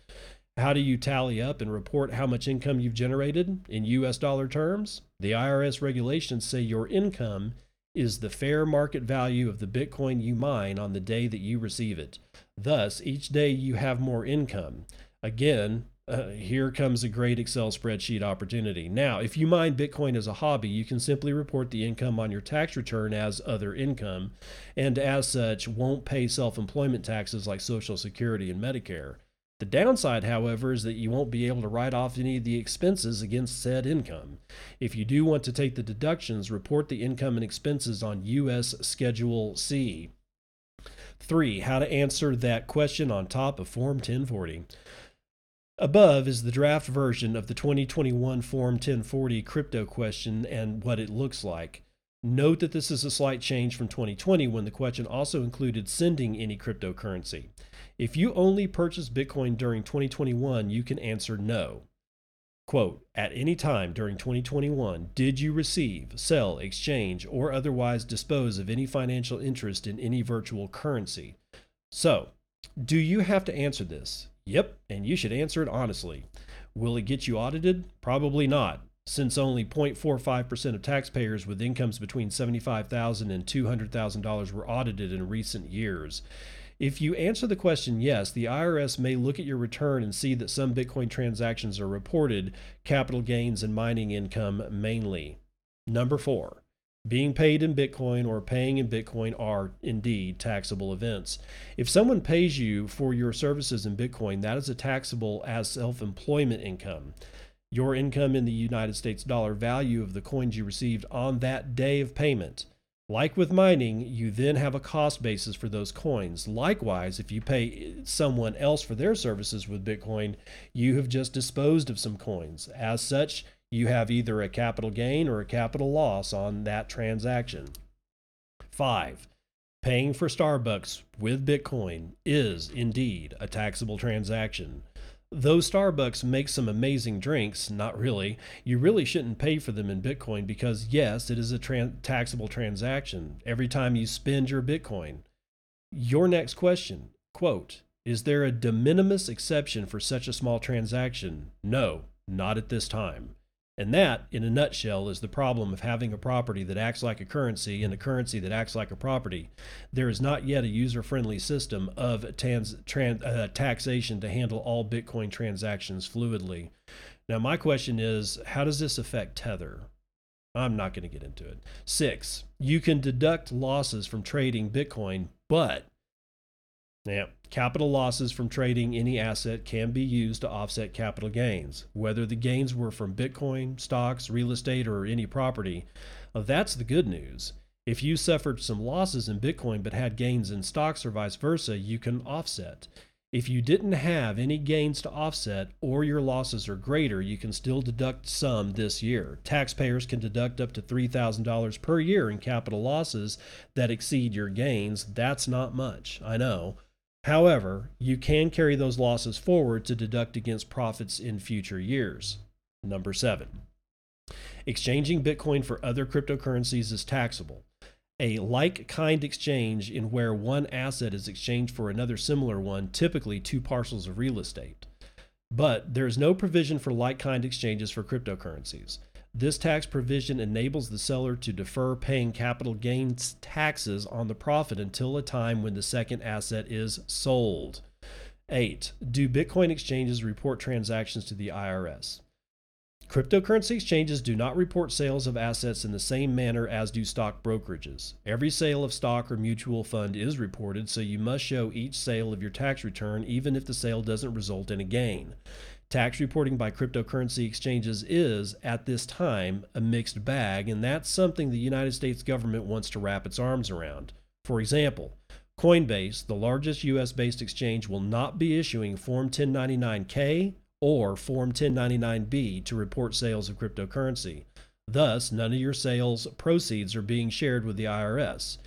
How do you tally up and report how much income you've generated in US dollar terms? The IRS regulations say your income is the fair market value of the Bitcoin you mine on the day that you receive it. Thus, each day you have more income. Again, uh, here comes a great Excel spreadsheet opportunity. Now, if you mine Bitcoin as a hobby, you can simply report the income on your tax return as other income, and as such, won't pay self employment taxes like Social Security and Medicare. The downside, however, is that you won't be able to write off any of the expenses against said income. If you do want to take the deductions, report the income and expenses on U.S. Schedule C. 3. How to answer that question on top of Form 1040. Above is the draft version of the 2021 Form 1040 crypto question and what it looks like. Note that this is a slight change from 2020 when the question also included sending any cryptocurrency. If you only purchase Bitcoin during 2021, you can answer no. Quote, at any time during 2021, did you receive, sell, exchange, or otherwise dispose of any financial interest in any virtual currency? So, do you have to answer this? Yep, and you should answer it honestly. Will it get you audited? Probably not, since only 0.45% of taxpayers with incomes between $75,000 and $200,000 were audited in recent years. If you answer the question yes, the IRS may look at your return and see that some Bitcoin transactions are reported, capital gains and mining income mainly. Number four, being paid in Bitcoin or paying in Bitcoin are indeed taxable events. If someone pays you for your services in Bitcoin, that is a taxable as self employment income. Your income in the United States dollar value of the coins you received on that day of payment. Like with mining, you then have a cost basis for those coins. Likewise, if you pay someone else for their services with Bitcoin, you have just disposed of some coins. As such, you have either a capital gain or a capital loss on that transaction. Five, paying for Starbucks with Bitcoin is indeed a taxable transaction. Though Starbucks makes some amazing drinks, not really, you really shouldn't pay for them in Bitcoin because, yes, it is a taxable transaction every time you spend your Bitcoin. Your next question, quote, is there a de minimis exception for such a small transaction? No, not at this time. And that, in a nutshell, is the problem of having a property that acts like a currency and a currency that acts like a property. There is not yet a user friendly system of trans, trans, uh, taxation to handle all Bitcoin transactions fluidly. Now, my question is how does this affect Tether? I'm not going to get into it. Six, you can deduct losses from trading Bitcoin, but now, capital losses from trading any asset can be used to offset capital gains, whether the gains were from Bitcoin, stocks, real estate, or any property. Uh, that's the good news. If you suffered some losses in Bitcoin but had gains in stocks or vice versa, you can offset. If you didn't have any gains to offset or your losses are greater, you can still deduct some this year. Taxpayers can deduct up to $3,000 per year in capital losses that exceed your gains. That's not much, I know. However, you can carry those losses forward to deduct against profits in future years. Number seven, exchanging Bitcoin for other cryptocurrencies is taxable. A like kind exchange in where one asset is exchanged for another similar one, typically two parcels of real estate. But there is no provision for like kind exchanges for cryptocurrencies. This tax provision enables the seller to defer paying capital gains taxes on the profit until a time when the second asset is sold. 8. Do Bitcoin exchanges report transactions to the IRS? Cryptocurrency exchanges do not report sales of assets in the same manner as do stock brokerages. Every sale of stock or mutual fund is reported, so you must show each sale of your tax return even if the sale doesn't result in a gain. Tax reporting by cryptocurrency exchanges is, at this time, a mixed bag, and that's something the United States government wants to wrap its arms around. For example, Coinbase, the largest US based exchange, will not be issuing Form 1099K or Form 1099B to report sales of cryptocurrency. Thus, none of your sales proceeds are being shared with the IRS.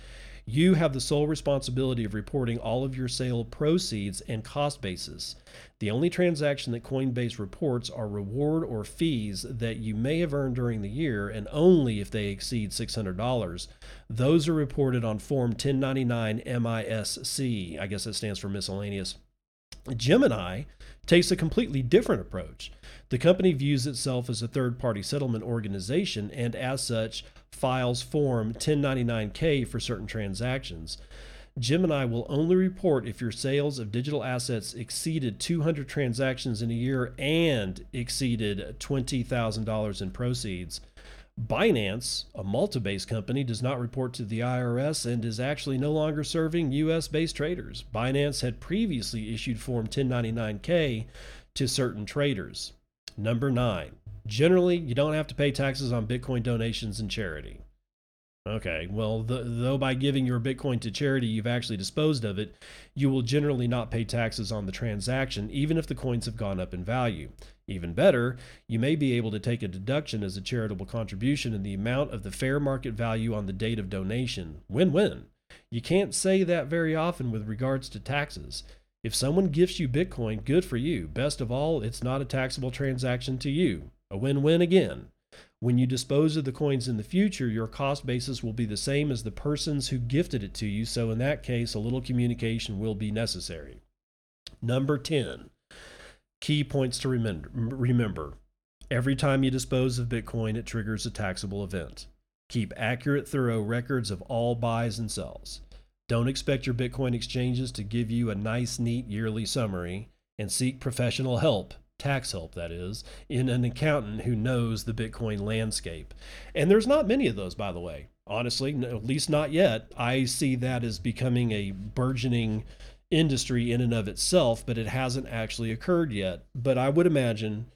You have the sole responsibility of reporting all of your sale proceeds and cost basis. The only transaction that Coinbase reports are reward or fees that you may have earned during the year, and only if they exceed $600. Those are reported on Form 1099 MISC. I guess that stands for miscellaneous. Gemini takes a completely different approach. The company views itself as a third party settlement organization and, as such, files Form 1099K for certain transactions. Gemini will only report if your sales of digital assets exceeded 200 transactions in a year and exceeded $20,000 in proceeds. Binance, a Malta based company, does not report to the IRS and is actually no longer serving US based traders. Binance had previously issued Form 1099K to certain traders. Number nine, generally, you don't have to pay taxes on Bitcoin donations and charity. Okay, well, the, though by giving your Bitcoin to charity, you've actually disposed of it, you will generally not pay taxes on the transaction, even if the coins have gone up in value. Even better, you may be able to take a deduction as a charitable contribution in the amount of the fair market value on the date of donation. Win win. You can't say that very often with regards to taxes. If someone gifts you Bitcoin, good for you. Best of all, it's not a taxable transaction to you. A win win again. When you dispose of the coins in the future, your cost basis will be the same as the persons who gifted it to you, so in that case, a little communication will be necessary. Number 10 Key points to remember. remember. Every time you dispose of Bitcoin, it triggers a taxable event. Keep accurate, thorough records of all buys and sells. Don't expect your Bitcoin exchanges to give you a nice, neat yearly summary, and seek professional help tax help that is, in an accountant who knows the Bitcoin landscape. And there's not many of those, by the way. Honestly, at least not yet. I see that as becoming a burgeoning industry in and of itself, but it hasn't actually occurred yet. But I would imagine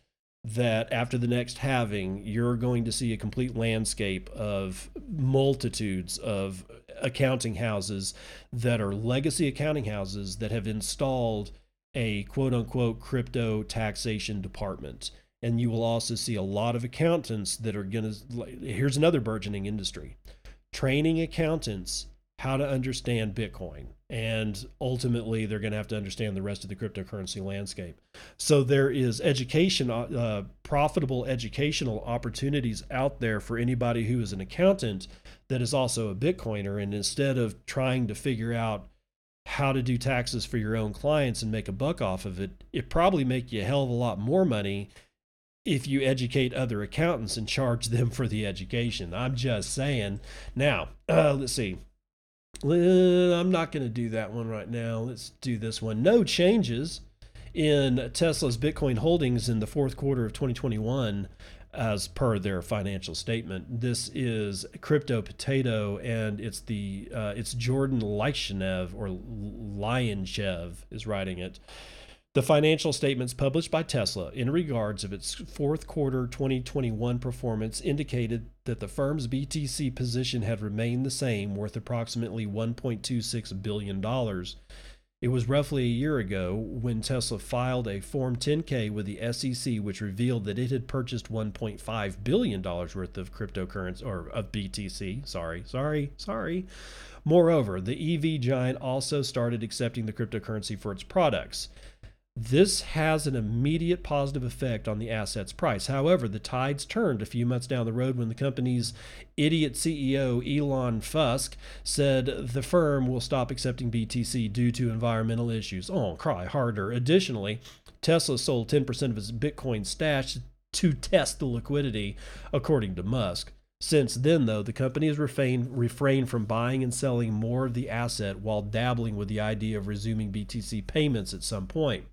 that after the next halving, you're going to see a complete landscape of multitudes of accounting houses that are legacy accounting houses that have installed a quote unquote crypto taxation department. And you will also see a lot of accountants that are going to. Here's another burgeoning industry training accountants how to understand Bitcoin. And ultimately, they're going to have to understand the rest of the cryptocurrency landscape. So there is education, uh, uh, profitable educational opportunities out there for anybody who is an accountant that is also a Bitcoiner. And instead of trying to figure out how to do taxes for your own clients and make a buck off of it, it probably make you a hell of a lot more money if you educate other accountants and charge them for the education. I'm just saying. Now, [CLEARS THROAT] uh, let's see. I'm not going to do that one right now. Let's do this one. No changes in Tesla's Bitcoin holdings in the fourth quarter of 2021 as per their financial statement. This is Crypto Potato, and it's the uh, it's Jordan Lyshev or Lyanchev is writing it. The financial statements published by Tesla in regards of its fourth quarter 2021 performance indicated that the firm's BTC position had remained the same, worth approximately 1.26 billion dollars it was roughly a year ago when Tesla filed a Form 10K with the SEC, which revealed that it had purchased $1.5 billion worth of cryptocurrency, or of BTC. Sorry, sorry, sorry. Moreover, the EV giant also started accepting the cryptocurrency for its products. This has an immediate positive effect on the asset's price. However, the tides turned a few months down the road when the company's idiot CEO, Elon Fusk, said the firm will stop accepting BTC due to environmental issues. Oh, cry harder. Additionally, Tesla sold 10% of its Bitcoin stash to test the liquidity, according to Musk. Since then, though, the company has refrained, refrained from buying and selling more of the asset while dabbling with the idea of resuming BTC payments at some point.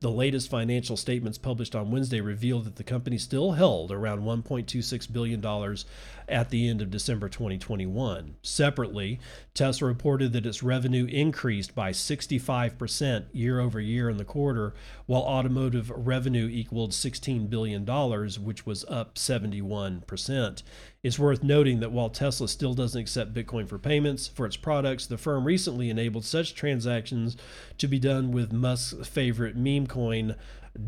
The latest financial statements published on Wednesday revealed that the company still held around $1.26 billion at the end of December 2021. Separately, Tesla reported that its revenue increased by 65% year over year in the quarter, while automotive revenue equaled $16 billion, which was up 71%. It's worth noting that while Tesla still doesn't accept Bitcoin for payments for its products, the firm recently enabled such transactions to be done with Musk's favorite meme coin,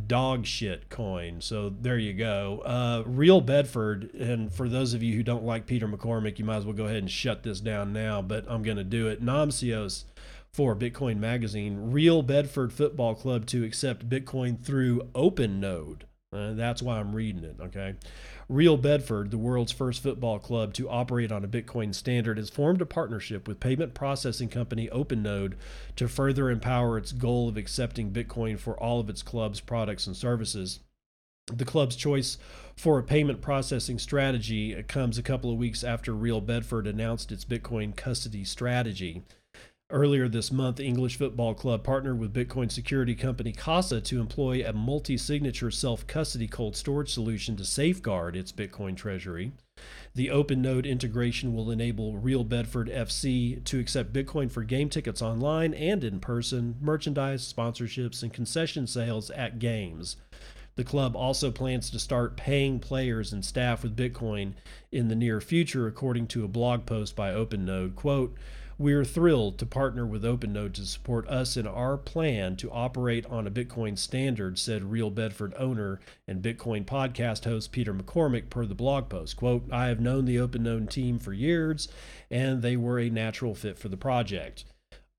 dog shit coin. So there you go. Uh, Real Bedford, and for those of you who don't like Peter McCormack, you might as well go ahead and shut this down now, but I'm going to do it. Namcios for Bitcoin Magazine, Real Bedford Football Club to accept Bitcoin through OpenNode. Uh, that's why I'm reading it, okay? Real Bedford, the world's first football club to operate on a Bitcoin standard, has formed a partnership with payment processing company OpenNode to further empower its goal of accepting Bitcoin for all of its club's products and services. The club's choice for a payment processing strategy comes a couple of weeks after Real Bedford announced its Bitcoin custody strategy. Earlier this month, English Football Club partnered with Bitcoin security company Casa to employ a multi signature self custody cold storage solution to safeguard its Bitcoin treasury. The OpenNode integration will enable Real Bedford FC to accept Bitcoin for game tickets online and in person, merchandise, sponsorships, and concession sales at games. The club also plans to start paying players and staff with Bitcoin in the near future, according to a blog post by OpenNode. Quote, we are thrilled to partner with OpenNode to support us in our plan to operate on a Bitcoin standard, said Real Bedford owner and Bitcoin podcast host Peter McCormack per the blog post. Quote, I have known the OpenNode team for years, and they were a natural fit for the project.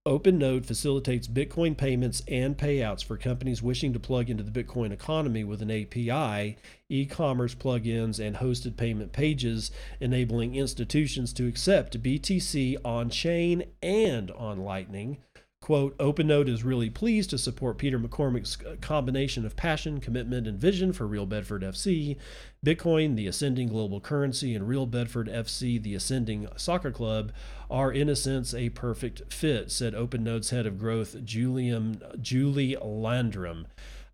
OpenNode facilitates Bitcoin payments and payouts for companies wishing to plug into the Bitcoin economy with an API, e commerce plugins, and hosted payment pages, enabling institutions to accept BTC on chain and on Lightning Quote, OpenNode is really pleased to support Peter McCormack's uh, combination of passion, commitment, and vision for Real Bedford FC, Bitcoin, the ascending global currency, and Real Bedford FC, the ascending soccer club, are in a sense a perfect fit, said OpenNode's head of growth, Julian, Julie Landrum.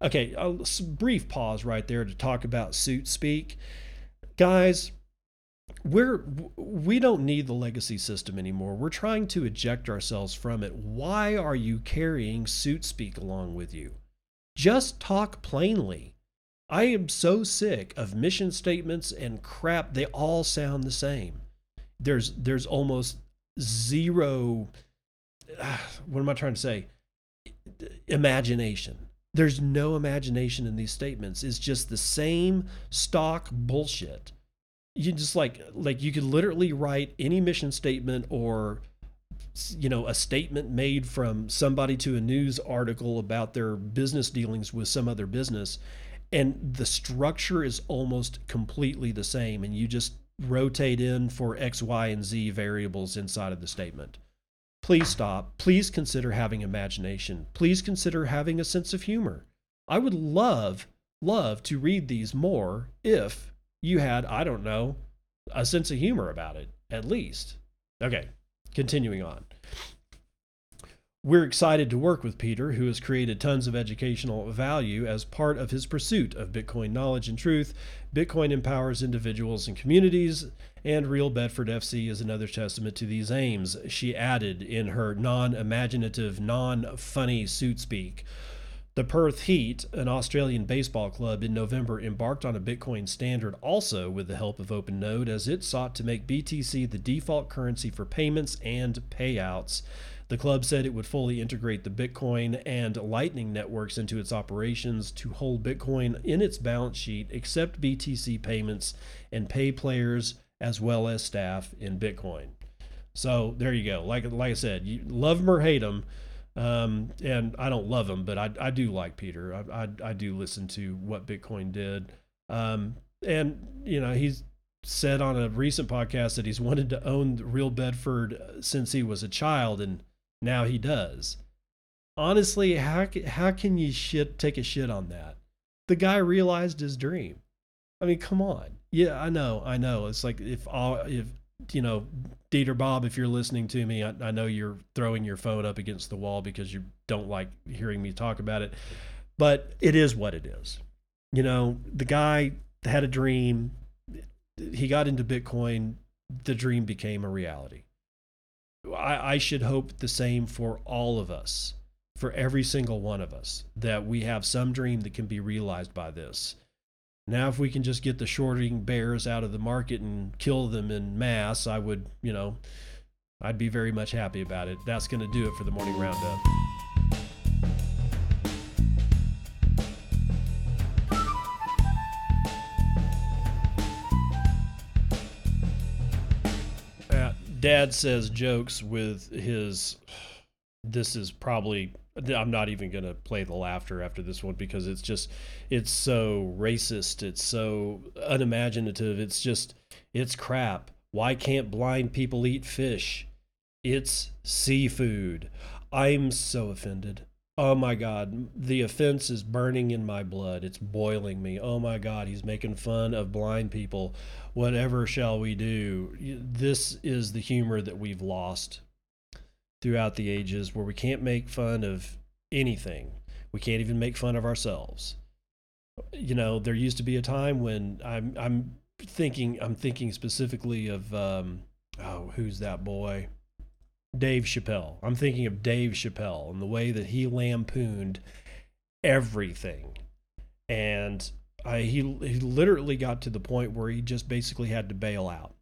Okay, a brief pause right there to talk about suit speak. Guys, we're we don't need the legacy system anymore. We're trying to eject ourselves from it. Why are you carrying suit speak along with you? Just talk plainly. I am so sick of mission statements and crap. They all sound the same. There's there's almost zero [SIGHS] what am I trying to say? Imagination. There's no imagination in these statements. It's just the same stock bullshit you just like like you could literally write any mission statement or you know a statement made from somebody to a news article about their business dealings with some other business and the structure is almost completely the same and you just rotate in for x y and z variables inside of the statement. Please stop. Please consider having imagination. Please consider having a sense of humor. I would love love to read these more if you had, I don't know, a sense of humor about it, at least. Okay, continuing on. We're excited to work with Peter, who has created tons of educational value as part of his pursuit of Bitcoin knowledge and truth. Bitcoin empowers individuals and communities, and Real Bedford FC is another testament to these aims, she added in her non imaginative, non funny suit speak. The Perth Heat, an Australian baseball club, in November embarked on a Bitcoin standard also with the help of OpenNode as it sought to make BTC the default currency for payments and payouts. The club said it would fully integrate the Bitcoin and Lightning networks into its operations to hold Bitcoin in its balance sheet, accept BTC payments, and pay players as well as staff in Bitcoin. So there you go. Like like I said, you love them or hate them um, and I don't love him, but I, I do like Peter. I, I, I do listen to what Bitcoin did. Um, and, you know, he's said on a recent podcast that he's [LAUGHS] wanted to own Real Bedford uh, since he was a child, and now he does. Honestly, how, how can you shit, take a shit on that? The guy realized his dream. I mean, come on. Yeah, I know, I know. It's like if all if you know, Dieter Bob, if you're listening to me, I, I, know you're throwing your phone up against the wall because you don't like hearing me talk about it, but it is what it is. You know, the guy had a dream. He got into Bitcoin. The dream became a reality. I, I should hope the same for all of us, for every single one of us, that we have some dream that can be realized by this. Now, if we can just get the shorting bears out of the market and kill them in mass, I would, you know, I'd be very much happy about it. That's going to do it for the morning roundup. Uh, Dad says jokes with his. This is probably. I'm not even going to play the laughter after this one because it's just. It's so racist. It's so unimaginative. It's just. It's crap. Why can't blind people eat fish? It's seafood. I'm so offended. Oh my God. The offense is burning in my blood. It's boiling me. Oh my God. He's making fun of blind people. Whatever shall we do? This is the humor that we've lost throughout the ages where we can't make fun of anything. We can't even make fun of ourselves. You know, there used to be a time when I'm, I'm thinking, I'm thinking specifically of, um, oh, who's that boy? Dave Chappelle. I'm thinking of Dave Chappelle and the way that he lampooned everything. And I, he, he literally got to the point where he just basically had to bail out.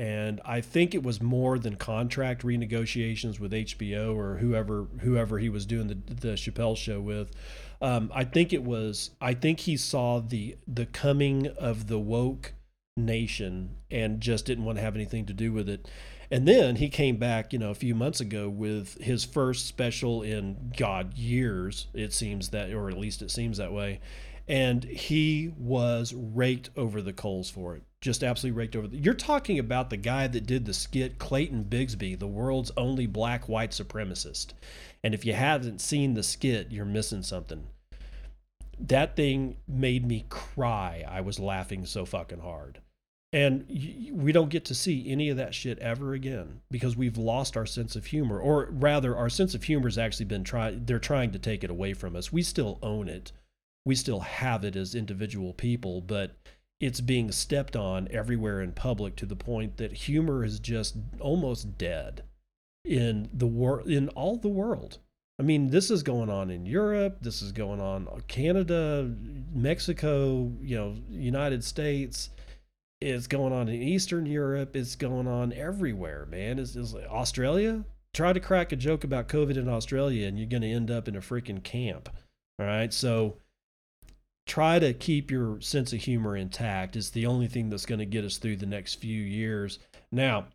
And I think it was more than contract renegotiations with HBO or whoever whoever he was doing the, the Chappelle show with. Um, I think it was. I think he saw the the coming of the woke nation and just didn't want to have anything to do with it. And then he came back, you know, a few months ago with his first special in God years. It seems that, or at least it seems that way. And he was raked over the coals for it. Just absolutely raked over. The, you're talking about the guy that did the skit, Clayton Bigsby, the world's only black white supremacist. And if you haven't seen the skit, you're missing something. That thing made me cry. I was laughing so fucking hard and we don't get to see any of that shit ever again because we've lost our sense of humor or rather our sense of humor has actually been trying they're trying to take it away from us we still own it we still have it as individual people but it's being stepped on everywhere in public to the point that humor is just almost dead in the world in all the world I mean, this is going on in Europe. This is going on uh, Canada, Mexico, you know, United States it's going on in Eastern Europe. It's going on everywhere, man. Is like Australia? Try to crack a joke about COVID in Australia, and you're going to end up in a freaking camp. All right, so try to keep your sense of humor intact. Is the only thing that's going to get us through the next few years. Now,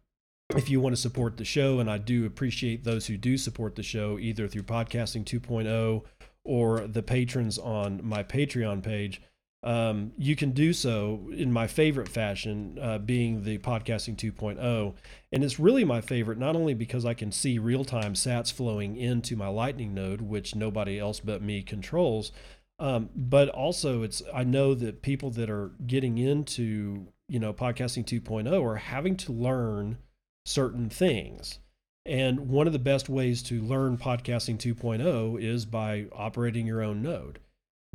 if you want to support the show, and I do appreciate those who do support the show, either through Podcasting 2.0 or the patrons on my Patreon page um, you can do so in my favorite fashion, uh, being the podcasting 2.0. And it's really my favorite, not only because I can see real time sats flowing into my Lightning node, which nobody else but me controls, um, but also it's I know that people that are getting into you know podcasting 2.0 are having to learn certain things. And one of the best ways to learn podcasting 2.0 is by operating your own node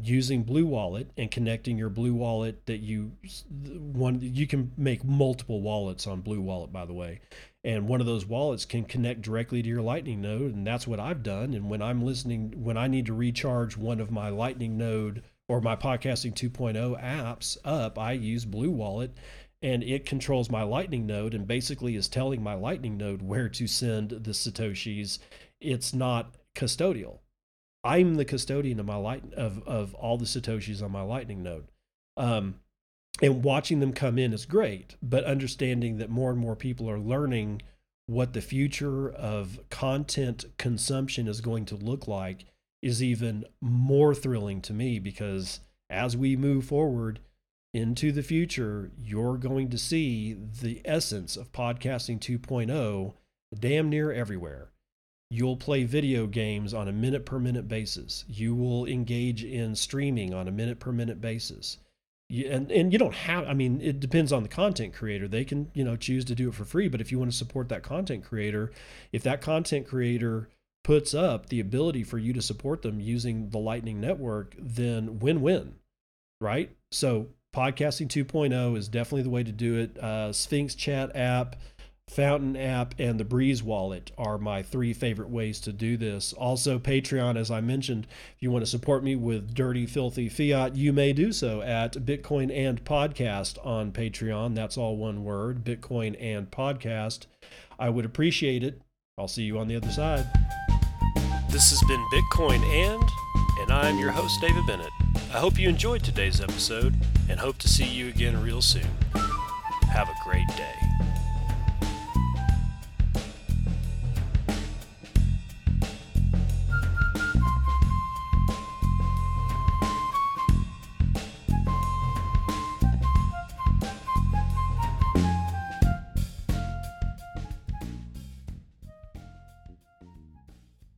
using blue wallet and connecting your blue wallet that you one you can make multiple wallets on blue wallet by the way and one of those wallets can connect directly to your lightning node and that's what i've done and when i'm listening when i need to recharge one of my lightning node or my podcasting 2.0 apps up i use blue wallet and it controls my lightning node and basically is telling my lightning node where to send the satoshis it's not custodial I'm the custodian of my light of of all the satoshis on my Lightning node. Um, and watching them come in is great, but understanding that more and more people are learning what the future of content consumption is going to look like is even more thrilling to me because as we move forward into the future, you're going to see the essence of podcasting 2.0 damn near everywhere. You'll play video games on a minute per minute basis. You will engage in streaming on a minute per minute basis. And and you don't have I mean it depends on the content creator. They can, you know, choose to do it for free, but if you want to support that content creator, if that content creator puts up the ability for you to support them using the Lightning Network, then win-win. Right? So podcasting 2.0 is definitely the way to do it. Uh, Sphinx chat app Fountain app, and the Breeze wallet are my three favorite ways to do this. Also, Patreon, as I mentioned, if you want to support me with dirty, filthy fiat, you may do so at Bitcoin and Podcast on Patreon. That's all one word Bitcoin and Podcast. I would appreciate it. I'll see you on the other side. This has been Bitcoin and, and I'm your host, David Bennett. I hope you enjoyed today's episode and hope to see you again real soon. Have a great day.